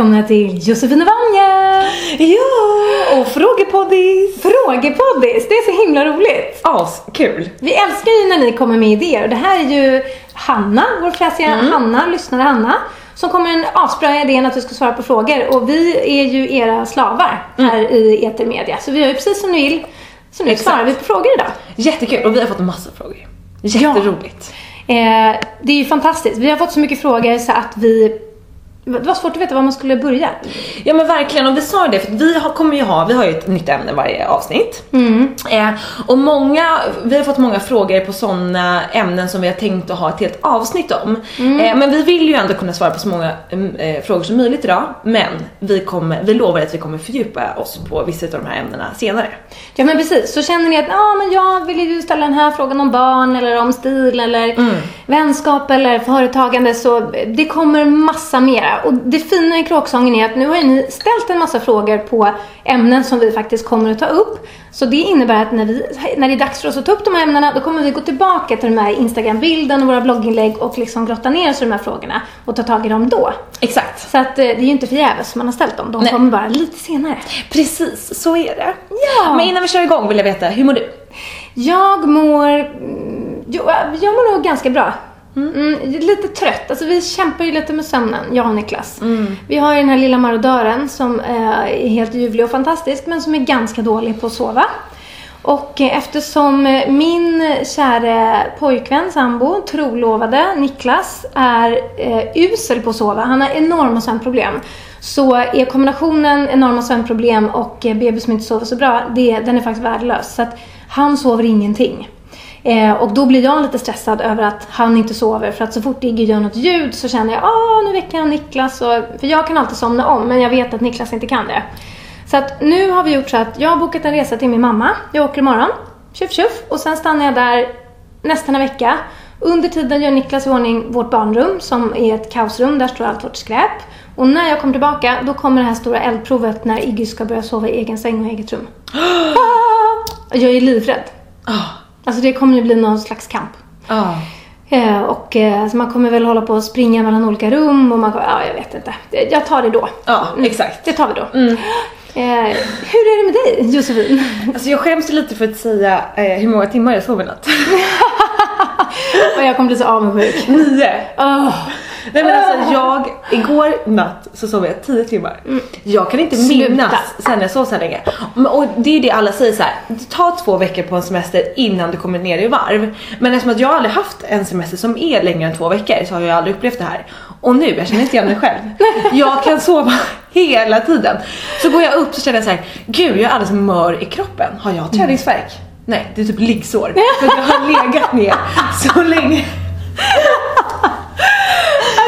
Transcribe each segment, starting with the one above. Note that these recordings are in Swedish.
välkomna till Josefin och Vanja! Ja, och frågepoddis! Frågepoddis, det är så himla roligt. Askul! Vi älskar ju när ni kommer med idéer och det här är ju Hanna, vår fräsiga Hanna, lyssnare Hanna, som kommer en asbra idén att vi ska svara på frågor och vi är ju era slavar här i Etermedia. Så vi gör ju precis som ni vill. Så nu Exakt. svarar vi på frågor idag. Jättekul och vi har fått en massa frågor. Jätteroligt. Eh, det är ju fantastiskt. Vi har fått så mycket frågor så att vi... Det var svårt att veta var man skulle börja. Ja men verkligen och vi sa det för vi har, kommer ju ha, vi har ju ett nytt ämne varje avsnitt. Eh, och många, vi har fått många frågor på sådana ämnen som vi har tänkt att ha ett helt avsnitt om. Eh, men vi vill ju ändå kunna svara på så många mm, eh, frågor som möjligt idag. Men vi, kommer, vi lovar att vi kommer fördjupa oss på vissa av de här ämnena senare. Ja men precis, så känner ni att ah, men jag vill ju ställa den här frågan om barn eller om stil eller vänskap eller företagande så det kommer massa mera. Och det fina i kråksången är att nu har ni ställt en massa frågor på ämnen som vi faktiskt kommer att ta upp. Så det innebär att när, vi, när det är dags för oss att ta upp de här ämnena då kommer vi gå tillbaka till de här Instagram-bilden och våra blogginlägg och liksom grotta ner oss i de här frågorna och ta tag i dem då. Exakt. Så att eh, det är ju inte förgäves man har ställt dem, de Nej. kommer bara lite senare. Precis, så är det. Ja. Men innan vi kör igång vill jag veta, hur mår du? Jag mår... mm, Jo, jag mår nog ganska bra. Mm, lite trött. Alltså vi kämpar ju lite med sömnen, jag och Niklas. Vi har ju den här lilla marodören som eh, är helt ljuvlig och fantastisk men som är ganska dålig på att sova. Och eh, eftersom eh, min kära pojkvän, sambo, trolovade Niklas är eh, usel på att sova, han har enorma sömnproblem. Så är kombinationen enorma sömnproblem och eh, bebis som inte sover så bra, det, den är faktiskt värdelös. Så att han sover ingenting. Eh, och då blir jag lite stressad över att han inte sover för att så fort Iggy gör något ljud så känner jag ah nu väcker han Niklas. Och, för jag kan alltid somna om men jag vet att Niklas inte kan det. Så att nu har vi gjort så att jag har bokat en resa till min mamma. Jag åker imorgon. Tjuff tjuff. Och sen stannar jag där nästan en vecka. Under tiden gör Niklas i ordning vårt barnrum som är ett kaosrum. Där står allt vårt skräp. Och när jag kommer tillbaka då kommer det här stora eldprovet när Iggy ska börja sova i egen säng och eget rum. Ah! Jag är livrädd. Ah, Alltså det kommer ju bli någon slags kamp. ah. Eh, och eh, så man kommer väl hålla på att springa mellan olika rum och man kommer, ja jag vet inte. Jag tar det då. Ja, exakt. Det tar vi då. Eh, hur är det med dig Josefin? Alltså jag skäms lite för att säga eh, hur många timmar jag sov i natt. och jag kommer bli så avundsjuk. Nio! Oh. Nej men alltså jag, igår natt så sov jag 10 timmar. Jag kan inte Sluta. minnas sen jag sov så här länge. Och det är ju det alla säger så här. ta två veckor på en semester innan du kommer ner i varv. Men eftersom att jag aldrig haft en semester som är längre än två veckor så har jag aldrig upplevt det här. Och nu, jag känner inte igen mig själv. Jag kan sova hela tiden. Så går jag upp så känner jag så här, gud jag är alldeles mör i kroppen. Har jag träningsvärk? Nej, det är typ liggsår. För jag har legat ner så länge.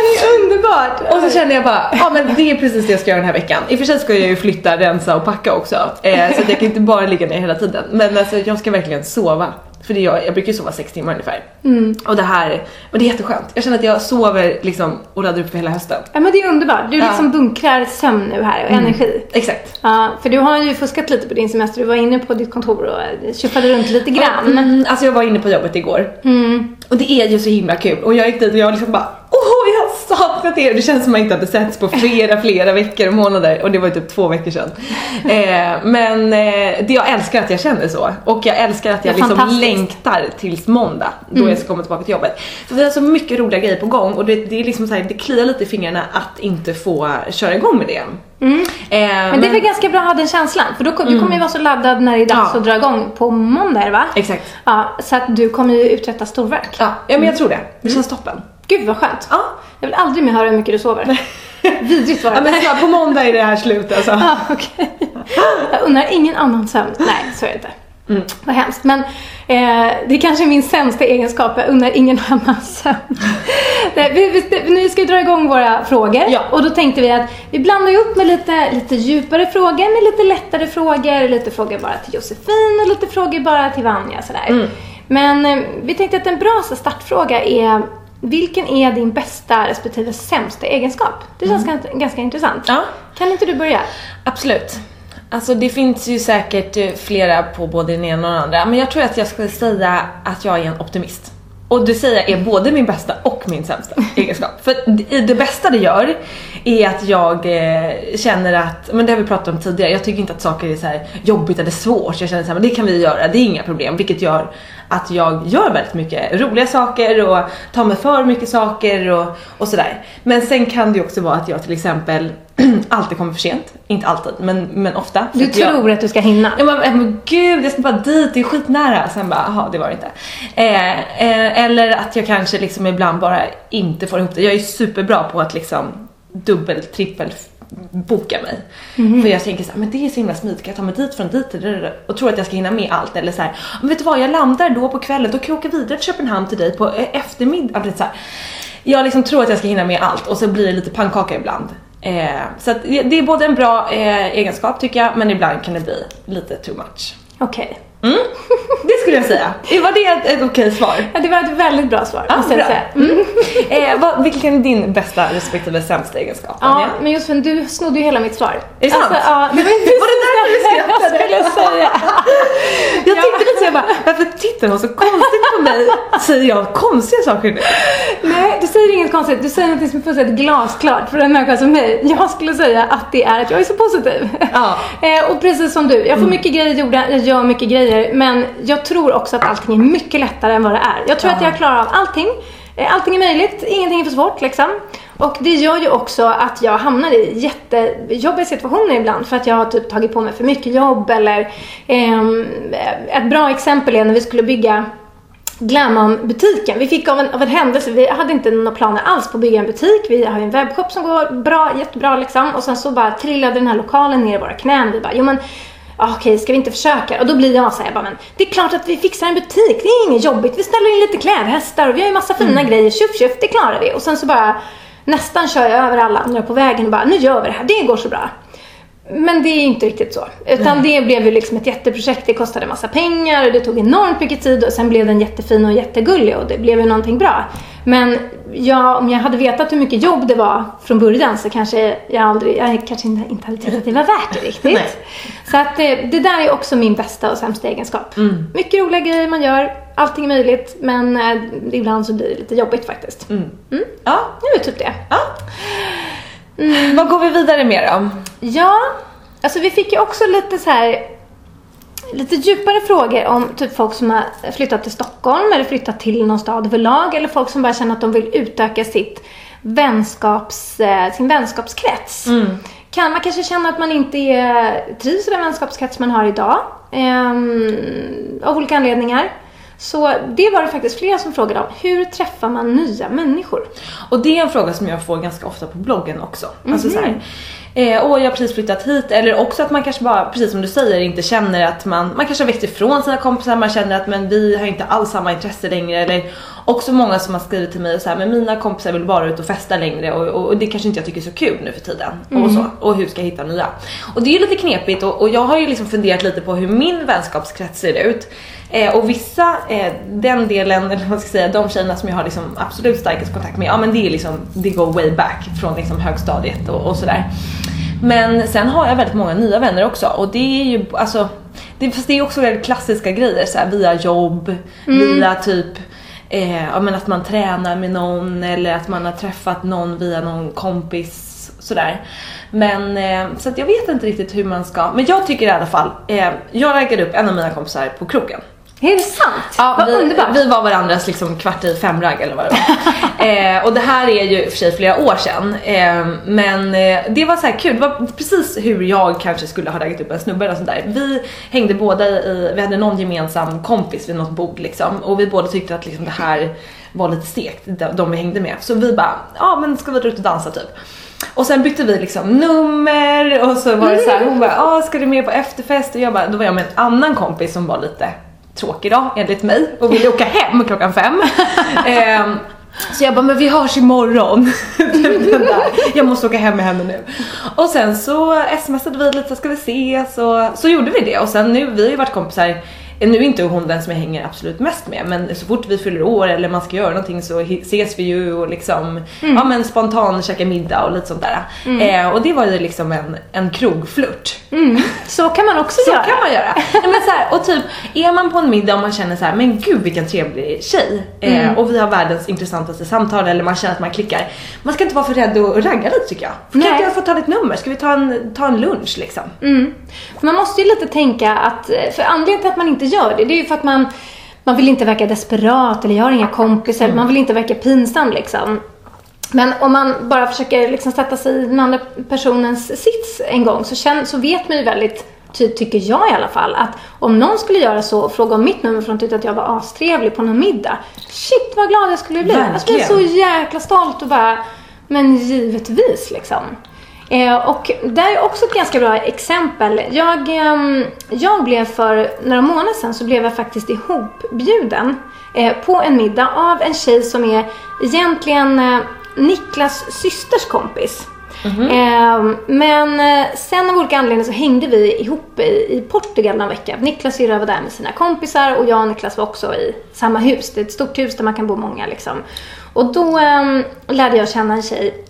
Det är underbart! Och så känner jag bara, ja ah, men det är precis det jag ska göra den här veckan. I och för sig ska jag ju flytta, rensa och packa också. Eh, så att jag kan inte bara ligga ner hela tiden. Men alltså jag ska verkligen sova för det gör, jag brukar ju sova sex timmar ungefär. Och det här, och det är jätteskönt. Jag känner att jag sover liksom och laddar upp för hela hösten. Ja men det är underbart. Du Ja. liksom bunkrar sömn nu här och energi. Exakt. Ja, för du har ju fuskat lite på din semester. Du var inne på ditt kontor och tjuffade runt lite grann. Mm, alltså jag var inne på jobbet igår. Och det är ju så himla kul. Och jag gick dit och jag liksom bara jag saknat er! Det känns som att man inte hade setts på flera, flera veckor och månader. Och det var ju typ två veckor sedan. Eh, men eh, det, jag älskar att jag känner så. Och jag älskar att jag liksom längtar tills måndag. Då jag ska komma tillbaka till jobbet. Så vi har så mycket roliga grejer på gång. Och det, det är liksom så här, det kliar lite i fingrarna att inte få köra igång med det. Eh, Mm. Men det är väl ganska bra att ha den känslan. För då, du kommer ju vara så laddad när det är dags Ja. att dra igång på måndag va? Exakt. Ja, så att du kommer ju uträtta storverk. Ja, ja men jag tror det. Det känns toppen. Gud vad skönt. Ja. Jag vill aldrig mer höra hur mycket du sover. Vidrigt var det. Ja men på måndag är det här slut alltså. Ja, okej. Jag undrar ingen annan sömn. Nej, så är det inte. Mm. Vad hemskt. Men eh, det är kanske är min sämsta egenskap. Jag undrar ingen annan sömn. Nej, vi, vi, vi ska dra igång våra frågor. Ja. Och då tänkte vi att vi blandar upp med lite, lite djupare frågor, med lite lättare frågor, lite frågor bara till Josefin och lite frågor bara till Vanja. Sådär. Mm. Men eh, vi tänkte att en bra startfråga är vilken är din bästa respektive sämsta egenskap? Det känns ganska, ganska intressant. Mm. Ja. Kan inte du börja? Absolut. Alltså det finns ju säkert eh, flera på både den ena och den andra, men jag tror att jag skulle säga att jag är en optimist. Och det säger jag är både min bästa och min sämsta egenskap. För det- det bästa det gör är att jag eh, känner att, men det har vi pratat om tidigare, jag tycker inte att saker är så här jobbigt eller svårt. Jag känner så här, men det kan vi göra, det är inga problem. Vilket gör att jag gör väldigt mycket roliga saker och tar mig för mycket saker och, och sådär. Men sen kan det ju också vara att jag till exempel alltid kommer för sent. Inte alltid, men, men ofta. Du att jag, tror att du ska hinna? Ja men, men gud, jag ska bara dit, det är skitnära. Sen bara, jaha det var det inte. Eh, eh, eller att jag kanske liksom ibland bara inte får ihop det. Jag är superbra på att liksom dubbel, trippel boka mig. För jag tänker såhär, men det är så himla smidigt, kan jag ta mig dit från dit till och tror att jag ska hinna med allt. Eller såhär, men vet du vad, jag landar då på kvällen, då kan jag åka vidare till Köpenhamn till dig på eh, eftermiddag. Så här. Jag liksom tror att jag ska hinna med allt och så blir det lite pannkaka ibland. Eh, så att det är både en bra eh, egenskap tycker jag, men ibland kan det bli lite too much. Okej. Det skulle jag säga. Var det ett, ett okej svar? Ja, det var ett väldigt bra svar, jag bra. säga. Mm. Eh, vad, vilken är din bästa respektive sämsta egenskap? Ja, Anja? men Josefin, du snodde ju hela mitt svar. Alltså, Är det sant? ja, det var inte Var det därför du skrattade? jag säga. Jag tänkte lite så jag bara, varför tittar hon så konstigt på mig? Säger jag konstiga saker nu? Nej, du säger inget konstigt. Du säger något som är fullständigt glasklart för en människa som mig. Jag skulle säga att det är att jag är så positiv. Ja. Eh, och precis som du, jag får mycket grejer gjorda, jag gör mycket grejer, men jag tror också att allting är mycket lättare än vad det är. Jag tror att jag klarar av allting. Eh, Allting är möjligt, ingenting är för svårt liksom. Och det gör ju också att jag hamnar i jättejobbiga situationer ibland för att jag har typ tagit på mig för mycket jobb eller ehm, ett bra exempel är när vi skulle bygga Glamon-butiken. Vi fick av en, av en händelse, vi hade inte några planer alls på att bygga en butik. Vi har ju en webbshop som går bra, jättebra liksom. Och sen så bara trillade den här lokalen ner i våra knän. Vi bara, jo men ja, okej, ska vi inte försöka? Och då blir jag så här, bara, men det är klart att vi fixar en butik. Det är inget jobbigt. Vi ställer in lite klädhästar och vi har ju massa fina grejer. Tjuff, tjuff, det klarar vi. Och sen så bara nästan kör jag över alla andra på vägen och bara, nu gör vi det här. Det går så bra. Men det är inte riktigt så. Utan det blev ju liksom ett jätteprojekt. Det kostade massa pengar och det tog enormt mycket tid och sen blev den jättefin och jättegullig och det blev ju någonting bra. Men ja, om jag hade vetat hur mycket jobb det var från början så kanske jag aldrig, jag kanske inte, hade tyckt att det var värt det riktigt. Nej. Så att det, det där är också min bästa och sämsta egenskap. Mycket roliga grejer man gör, allting är möjligt men eh, ibland så blir det lite jobbigt faktiskt. Ja. Det är typ det. ja. Vad går vi vidare med då? Ja, alltså vi fick ju också lite så här lite djupare frågor om typ folk som har flyttat till Stockholm eller flyttat till någon stad överlag eller folk som bara känner att de vill utöka sitt vänskaps, eh, sin vänskapskrets. Kan man kanske känna att man inte är, trivs i den vänskapskrets man har idag ehm, av olika anledningar. Så det var det faktiskt flera som frågade om. Hur träffar man nya människor? Och det är en fråga som jag får ganska ofta på bloggen också. Alltså så här, eh, åh jag har precis flyttat hit. Eller också att man kanske bara, precis som du säger, inte känner att man, man kanske har växt ifrån sina kompisar, man känner att men vi har inte alls samma intresse längre. Eller också många som har skrivit till mig och så här, men mina kompisar vill bara ut och festa längre och, och, och det kanske inte jag tycker är så kul nu för tiden. Och så. Och hur ska jag hitta nya? Och det är ju lite knepigt och, och jag har ju liksom funderat lite på hur min vänskapskrets ser ut. Eh, och vissa, eh, den delen, eller vad ska säga, de tjejerna som jag har liksom absolut starkast kontakt med, ja men det är liksom, det går way back från liksom högstadiet och, och sådär. Men sen har jag väldigt många nya vänner också och det är ju alltså, det, fast det är också väldigt klassiska grejer så här, via jobb, via typ eh, ja, men att man tränar med någon eller att man har träffat någon via någon kompis sådär. Men eh, så att jag vet inte riktigt hur man ska, men jag tycker i alla fall, eh, jag raggade upp en av mina kompisar på krogen. Är det sant? Ja, Vad vi, underbart. vi var varandras liksom kvart i fem-ragg eller vad det var. eh, och det här är ju i och för sig flera år sedan. Eh, men eh, det var så här kul, det var precis hur jag kanske skulle ha raggat upp en snubbe eller sånt där. Vi hängde båda i, vi hade någon gemensam kompis vid något bord liksom. Och vi båda tyckte att liksom det här var lite stekt, de, vi hängde med. Så vi bara, ja men ska vi dra ut och dansa typ? Och sen bytte vi liksom nummer och så var det så här, hon bara, ah, ska du med på efterfest? Och jag bara, då var jag med en annan kompis som var lite tråkig då enligt mig och ville åka hem klockan fem. Ehm, så jag bara, men vi hörs imorgon. Typ. Jag måste åka hem med henne nu. Och sen så smsade vi lite, ska vi ses? Och så gjorde vi det. Och sen nu, vi har ju varit kompisar nu är inte hon den som jag hänger absolut mest med men så fort vi fyller år eller man ska göra någonting så ses vi ju och liksom ja men spontan käka middag och lite sånt där. Eh, och det var ju liksom en, en krogflört. Så kan man också Så göra. kan man göra. Nej, men så här, och typ, är man på en middag och man känner så här, men gud vilken trevlig tjej. Eh, och vi har världens intressantaste samtal eller man känner att man klickar. Man ska inte vara för rädd att ragga lite tycker jag. Kan Nej. inte jag få ta ditt nummer? Ska vi ta en, ta en lunch liksom? För Man måste ju lite tänka att, för anledningen till att man inte gör det, det är ju för att man, man vill inte verka desperat eller jag har inga kompisar, Mm. man vill inte verka pinsam liksom. Men om man bara försöker liksom sätta sig i den andra personens sits en gång så, känn, så vet man ju väldigt ty, tycker jag i alla fall, att om någon skulle göra så och fråga om mitt nummer de tyckte att jag var astrevlig på någon middag. Shit vad glad jag skulle bli. Jag skulle bli så Verkligen. jäkla stolt och bara, men givetvis liksom. Eh, och det är också ett ganska bra exempel. Jag, ehm, jag blev för några månader sedan så blev jag faktiskt ihopbjuden eh, på en middag av en tjej som är egentligen eh, Niklas systers kompis. Eh, men eh, sen av olika anledningar så hängde vi ihop i, i Portugal någon vecka. Niklas syrra var där med sina kompisar och jag och Niklas var också i samma hus. Det är ett stort hus där man kan bo många liksom. Och då eh, lärde jag känna en tjej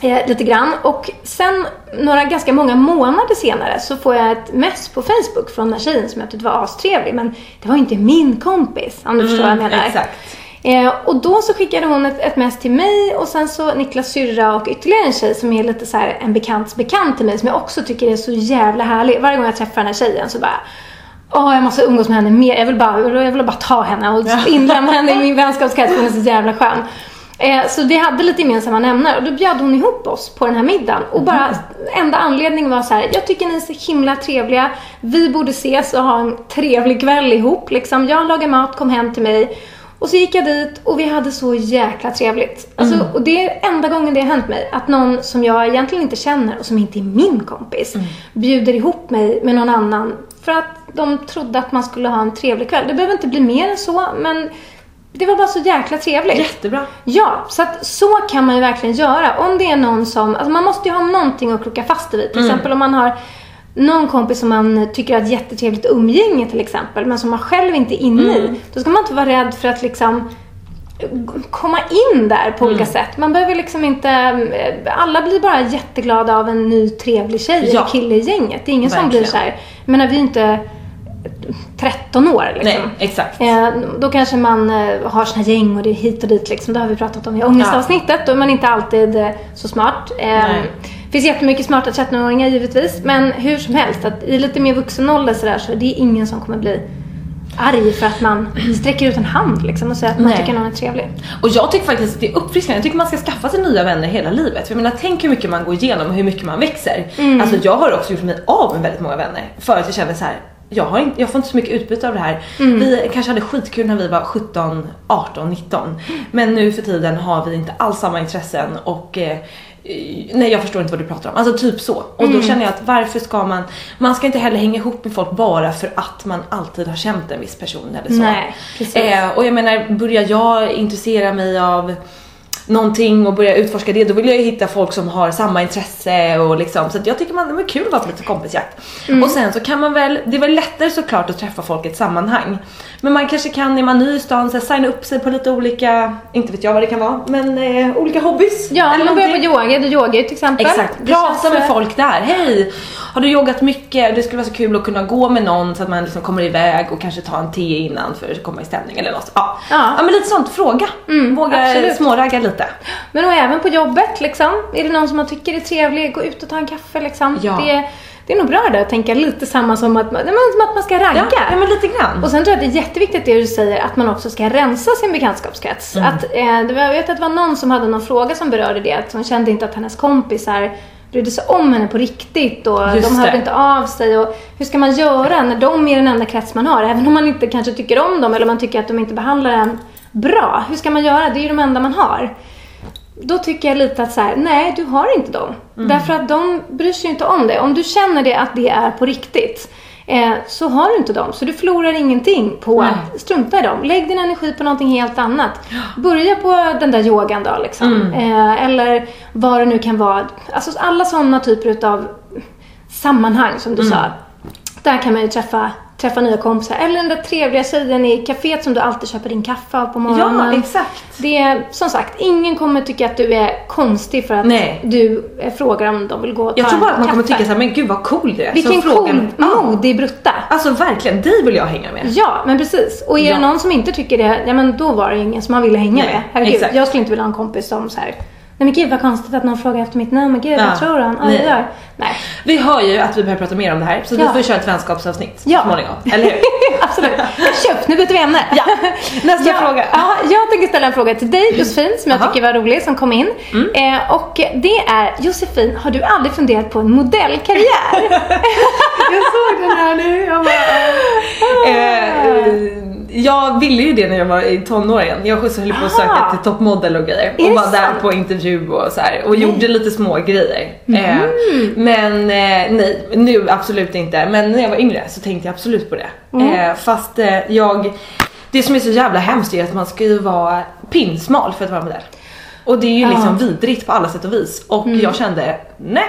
eh, lite grann. Och sen några ganska många månader senare så får jag ett mess på Facebook från den här tjejen som jag tyckte var astrevlig. Men det var ju inte min kompis om du förstår vad jag menar. exakt. Eh, och då så skickade hon ett, ett mess till mig och sen så Niklas syrra och ytterligare en tjej som är lite så en bekants bekant till mig som jag också tycker är så jävla härlig. Varje gång jag träffar den här tjejen så bara Åh, jag måste umgås med henne mer. Jag vill bara, jag vill bara ta henne och inlemma henne i min vänskapskrets för hon är så jävla skön. Eh, så vi hade lite gemensamma nämnare och då bjöd hon ihop oss på den här middagen. Och bara enda anledningen var så här, jag tycker ni är så himla trevliga. Vi borde ses och ha en trevlig kväll ihop. Liksom. Jag lagar mat, kom hem till mig. Och så gick jag dit och vi hade så jäkla trevligt. Alltså, Och det är enda gången det har hänt mig. Att någon som jag egentligen inte känner och som inte är min kompis bjuder ihop mig med någon annan för att de trodde att man skulle ha en trevlig kväll. Det behöver inte bli mer än så, men det var bara så jäkla trevligt. Jättebra. Ja, så att så kan man ju verkligen göra. Om det är någon som, alltså man måste ju ha någonting att kroka fast vid. Till exempel om man har någon kompis som man tycker har ett jättetrevligt umgänge till exempel, men som man själv inte är inne i. Då ska man inte vara rädd för att liksom komma in där på olika sätt. Man behöver liksom inte, alla blir bara jätteglada av en ny trevlig tjej Ja. eller kille i gänget. Det är ingen som Verkligen. blir så här, jag menar vi är inte 13 år liksom. Nej, exakt. Eh, då kanske man eh, har sina gäng och det är hit och dit liksom. Det har vi pratat om i ångestavsnittet. Då är man inte alltid eh, så smart. Eh, det finns jättemycket smarta 13-åringar givetvis. Men hur som helst, att i lite mer vuxen ålder så, där, så är det ingen som kommer bli arg för att man sträcker ut en hand liksom, och säger att man Nej. tycker någon är trevlig. Och jag tycker faktiskt att det är uppfriskande. Jag tycker man ska skaffa sig nya vänner hela livet. För jag menar, tänk hur mycket man går igenom och hur mycket man växer. Alltså jag har också gjort mig av med väldigt många vänner. För att jag känner så här. Jag, har inte, jag får inte så mycket utbyte av det här. Vi kanske hade skitkul när vi var 17, 18, 19. Men nu för tiden har vi inte alls samma intressen och eh, eh, nej jag förstår inte vad du pratar om. Alltså typ så. Och Mm. då känner jag att varför ska man, man ska inte heller hänga ihop med folk bara för att man alltid har känt en viss person eller så. Nej, precis. Eh, och jag menar, börjar jag intressera mig av någonting och börja utforska det, då vill jag ju hitta folk som har samma intresse och liksom, så att jag tycker man, det är kul att vara på lite kompisjakt. Mm. Och sen så kan man väl, det är väl lättare såklart att träffa folk i ett sammanhang. Men man kanske kan, är man ny i stan, så här, signa upp sig på lite olika, inte vet jag vad det kan vara, men eh, olika hobbys. Ja, eller man börjar på yoga. Du yogar ju till exempel. Exakt, prata med folk där. Hej! Har du yogat mycket? Det skulle vara så kul att kunna gå med någon så att man liksom kommer iväg och kanske ta en te innan för att komma i stämning eller något. Ja, Ja. Mm, ja men lite sånt, fråga. Våga absolut. småragga lite. Men och även på jobbet liksom. Är det någon som man tycker är trevlig, gå ut och ta en kaffe liksom. Ja. Det, det är nog bra där att tänka lite samma som att, man- att man ska ragga. Ja, ja men lite grann. Och sen tror jag att det är jätteviktigt det du säger att man också ska rensa sin bekantskapskrets. Att, eh, det var, jag vet att det var någon som hade någon fråga som berörde det. Att hon kände inte att hennes kompisar brydde sig om henne på riktigt och Just de hörde det. inte av sig. Och hur ska man göra när de är den enda krets man har? Även om man inte kanske tycker om dem eller man tycker att de inte behandlar en bra. Hur ska man göra? Det är ju de enda man har. Då tycker jag lite att så här, nej du har inte dem. Mm. Därför att de bryr sig inte om det. Om du känner det att det är på riktigt eh, så har du inte dem. Så du förlorar ingenting på att strunta i dem. Lägg din energi på någonting helt annat. Börja på den där yogan då liksom. Mm. Eh, eller vad det nu kan vara. Alltså alla sådana typer utav sammanhang som du Mm. sa. Där kan man ju träffa, träffa nya kompisar. Eller den där trevliga tjejen i kaféet som du alltid köper din kaffe av på morgonen. Ja, exakt. Det är som sagt, ingen kommer tycka att du är konstig för att Nej. du eh, frågar om de vill gå och ta Jag tror bara att man kommer kaffe. tycka såhär, men gud vad cool du är. Vilken cool, modig brutta. Alltså verkligen, dig vill jag hänga med. Ja, men precis. Och är Ja. det någon som inte tycker det, ja men då var det ingen som man ville hänga Nej, med. Herregud, exakt. jag skulle inte vilja ha en kompis som så här. Nej men gud vad konstigt att någon frågar efter mitt namn. Gud Ja. vad tror han? Oj, Nej. Nej. Vi hör ju att vi behöver prata mer om det här, så Ja. vi får köra ett vänskapsavsnitt Ja. småningom. Eller hur? Absolut. Köp, nu byter vi ämne. Ja. Nästa Ja, fråga. Ja, jag tänker ställa en fråga till dig Josefin som jag Jaha. tycker var rolig som kom in. Eh, och det är Josefin, har du aldrig funderat på en modellkarriär? Jag såg den här nu. Jag, bara, eh, eh, jag ville ju det när jag var i tonåren. Jag höll på att söka Aha. till toppmodell och grejer. Är Och var där på intervju och så här, och gjorde lite små grejer. Eh, Mm. men eh, nej, nu absolut inte. Men när jag var yngre så tänkte jag absolut på det. Mm. Eh, fast eh, jag, det som är så jävla hemskt är att man ska ju vara pinsmal för att vara modell. Och det är ju liksom vidrigt på alla sätt och vis. Och jag kände, nej.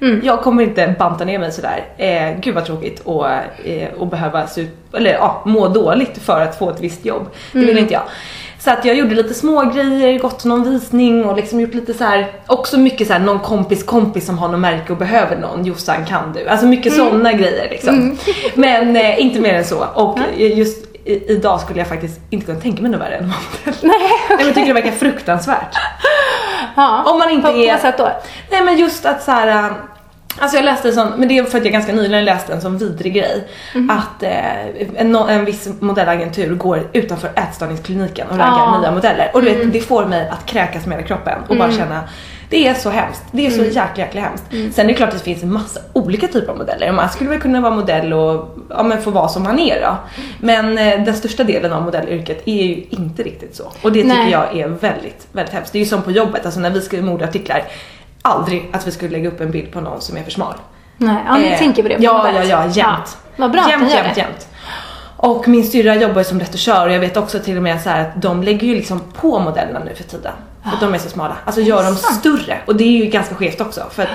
Mm. Jag kommer inte banta ner mig sådär. Eh, gud vad tråkigt och, eh, och behöva se ut, eller, ja, må dåligt för att få ett visst jobb. Det Mm. vill inte jag. Så att jag gjorde lite små grejer, gått någon visning och liksom gjort lite så här, också mycket så här någon kompis kompis som har något märke och behöver någon, Jossan kan du? Alltså mycket Mm. sådana grejer liksom. Men eh, inte mer än så. Och just i, idag skulle jag faktiskt inte kunna tänka mig något värre än modell. Nej, men jag tycker det verkar fruktansvärt. ja. Om man inte på, är- sätt då? Nej men just att så här. äh, Alltså jag läste en sån, men det är för att jag ganska nyligen läste en sån vidrig grej. Mhm. Att eh, en, en viss modellagentur går utanför ätstörningskliniken och raggar Ja. nya modeller. Och du Mm. vet, det får mig att kräkas med hela kroppen och bara känna det är så hemskt. Det är så Mm. jäkla jäkla hemskt. Sen är det klart att det finns en massa olika typer av modeller. Man skulle väl kunna vara modell och ja, men få vara som man är då. Men eh, den största delen av modellyrket är ju inte riktigt så. Och det tycker Nej. jag är väldigt, väldigt hemskt. Det är ju som på jobbet, alltså när vi skriver modeartiklar. Aldrig att vi skulle lägga upp en bild på någon som är för smal. Nej, ja, ni Eh, tänker på det. på Ja, ja, ja, jämt. Vad bra att jämt, gör jämt, det. jämt. Och min syrra jobbar ju som retuschör och jag vet också till och med så här att de lägger ju liksom på modellerna nu för tiden. För att de är så smala. Alltså gör dem större. Och det är ju ganska skevt också. För att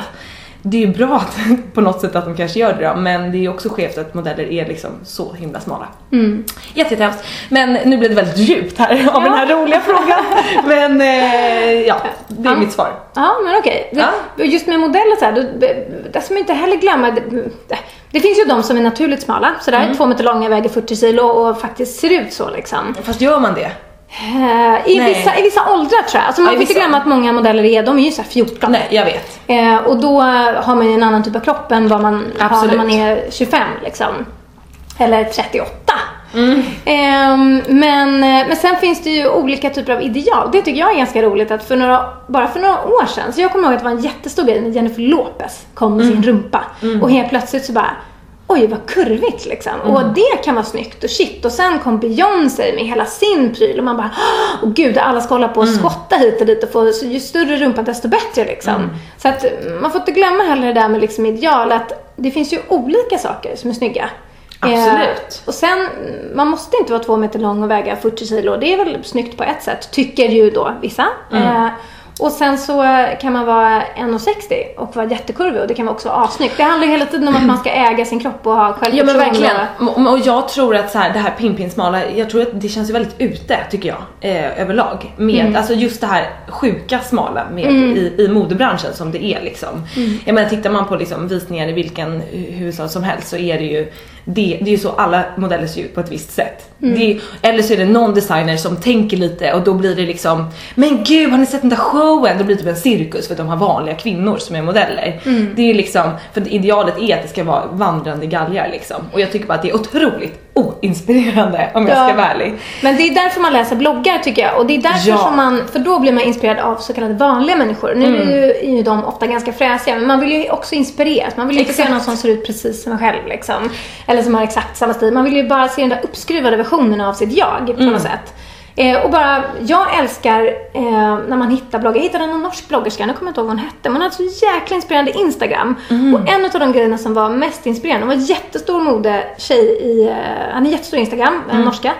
det är ju bra att, på något sätt att de kanske gör det då, men det är ju också skevt att modeller är liksom så himla smala. Mm. Jätte, jättehemskt. Men nu blev det väldigt djupt här av den här roliga frågan. Men eh, ja, det är Ja. mitt svar. Ja, men okej. Det- Just med modeller så här, då, det ska man inte heller glömma. Det, det finns ju de som är naturligt smala, sådär, Mm. två meter långa, väger 40 kilo och faktiskt ser ut så liksom. Fast gör man det? Eh, I, Nej. vissa, I vissa åldrar tror jag. Alltså man Ja, får inte glömma att många modeller är, de är ju så här 14. Nej, jag vet. Eh, och då har man ju en annan typ av kropp än vad man har Absolut. när man är 25 liksom. Eller 38. Mm. Ehm, men, eh, men sen finns det ju olika typer av ideal. Det tycker jag är ganska roligt att för några, bara för några år sedan, så jag kommer ihåg att det var en jättestor grej när Jennifer Lopez kom med Mm. sin rumpa. Och helt plötsligt så bara oj vad kurvigt liksom. Och det kan vara snyggt och shit. Och sen kom Beyoncé med hela sin pryl och man bara, åh gud, alla ska hålla på och skotta hit och dit och få, ju större rumpa desto bättre liksom. Så att man får inte glömma heller det där med liksom ideal, att det finns ju olika saker som är snygga. Absolut. Eh, och sen, man måste inte vara två meter lång och väga 40 kilo. Det är väl snyggt på ett sätt, tycker ju då vissa. Eh, och sen så kan man vara 1,60 och vara jättekurvig och det kan också vara assnyggt. Det handlar ju hela tiden om att man ska äga sin kropp och ha Ja självförtroende. men verkligen. och- jag tror att så här, det här pinpinsmala, jag tror att det känns ju väldigt ute tycker jag eh, överlag. Med, Mm. Alltså just det här sjuka smala med, i, i modebranschen som det är liksom. Mm. Jag menar tittar man på liksom, visningar i vilken huvudstad som helst så är det ju det, det är ju så alla modeller ser ut på ett visst sätt. Mm. Är, eller så är det någon designer som tänker lite och då blir det liksom Men gud har ni sett den där showen? Då blir det typ en cirkus för att de har vanliga kvinnor som är modeller. Mm. Det är liksom, för idealet är att det ska vara vandrande galgar liksom. Och jag tycker bara att det är otroligt oinspirerande om jag Ja. ska vara ärlig. Men det är därför man läser bloggar tycker jag. Och det är därför Ja. som man, för då blir man inspirerad av så kallade vanliga människor. Nu Mm. är, ju, är ju de ofta ganska fräsiga, men man vill ju också inspireras. Man vill ju inte se någon som ser ut precis som en själv liksom. Eller som har exakt samma stil. Man vill ju bara se den där uppskruvade versionen av sitt jag på Mm. något sätt. Eh, och bara, jag älskar eh, när man hittar bloggar. Jag hittade någon norsk bloggerska, nu kommer jag inte ihåg vad hon hette. Men hon hade så jäkla inspirerande Instagram. Mm. Och en av de grejerna som var mest inspirerande, hon var en jättestor modetjej i, eh, han är jättestor Instagram, en Mm. norska.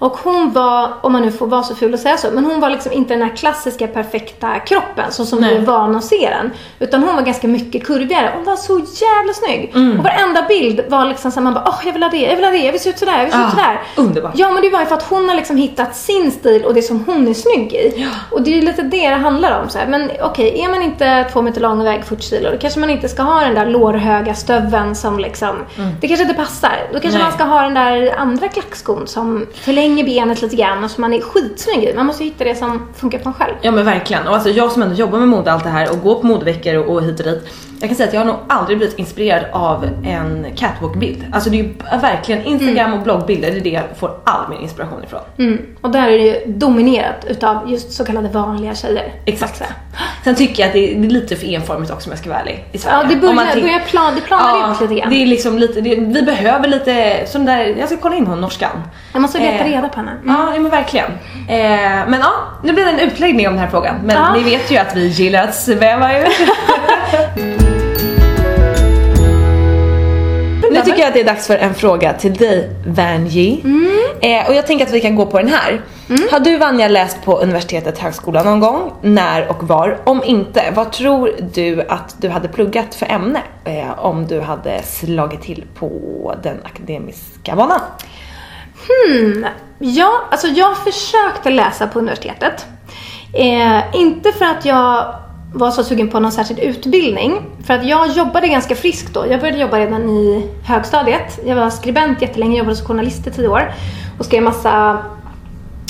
Och hon var, om man nu får vara så ful att säga så, men hon var liksom inte den här klassiska perfekta kroppen så som vi Nej. är vana att se den. Utan hon var ganska mycket kurvigare. Hon var så jävla snygg. Mm. Och varenda bild var liksom så här, man bara åh jag vill ha det, jag vill ha det, jag vill se ut sådär, jag vill se ut Ah, sådär. underbart. Ja men det var ju för att hon har liksom hittat sin stil och det som hon är snygg i. Och det är ju lite det det handlar om. Så här. Men okej, är man inte två meter lång och väger 40 kilo, då kanske man inte ska ha den där lårhöga stöveln som liksom, det kanske inte passar. Då kanske Mm. Nej. man ska ha den där andra klackskon som förlänger benet lite grann och som man är skitsnygg i. Man måste ju hitta det som funkar på en själv. Ja men verkligen. Och alltså jag som ändå jobbar med mode allt det här och går på modeveckor och, och hit och dit. Jag kan säga att jag har nog aldrig blivit inspirerad av en catwalk-bild. Alltså det är ju verkligen Instagram och bloggbilder, det är det jag får all min inspiration ifrån. Mm. Och där är det ju dominerat utav just så kallade vanliga tjejer. Exakt. Sen tycker jag att det är, det lite för enformigt också om jag ska vara ärlig. I Sverige. Ja, det börjar, titt- börjar plan, det planar ut lite grann. det är liksom lite, det, vi behöver lite sån där, jag ska kolla in hon norskan. Jag måste leta Eh, reda på henne. Mm. Ja, ja men verkligen. Eh, men ja, nu blir det en utläggning om den här frågan. Men Ja. ni vet ju att vi gillar att sväva ut. Nu tycker jag att det är dags för en fråga till dig, Vanji. Eh, och jag tänker att vi kan gå på den här. Har du, Vanja, läst på universitetet, högskolan någon gång? När och var? Om inte, vad tror du att du hade pluggat för ämne eh, om du hade slagit till på den akademiska banan? Hmm. Ja, alltså jag försökte läsa på universitetet. Eh, inte för att jag var så sugen på någon särskild utbildning. För att jag jobbade ganska friskt då. Jag började jobba redan i högstadiet. Jag var skribent jättelänge, jobbade som journalist i tio år. Och skrev massa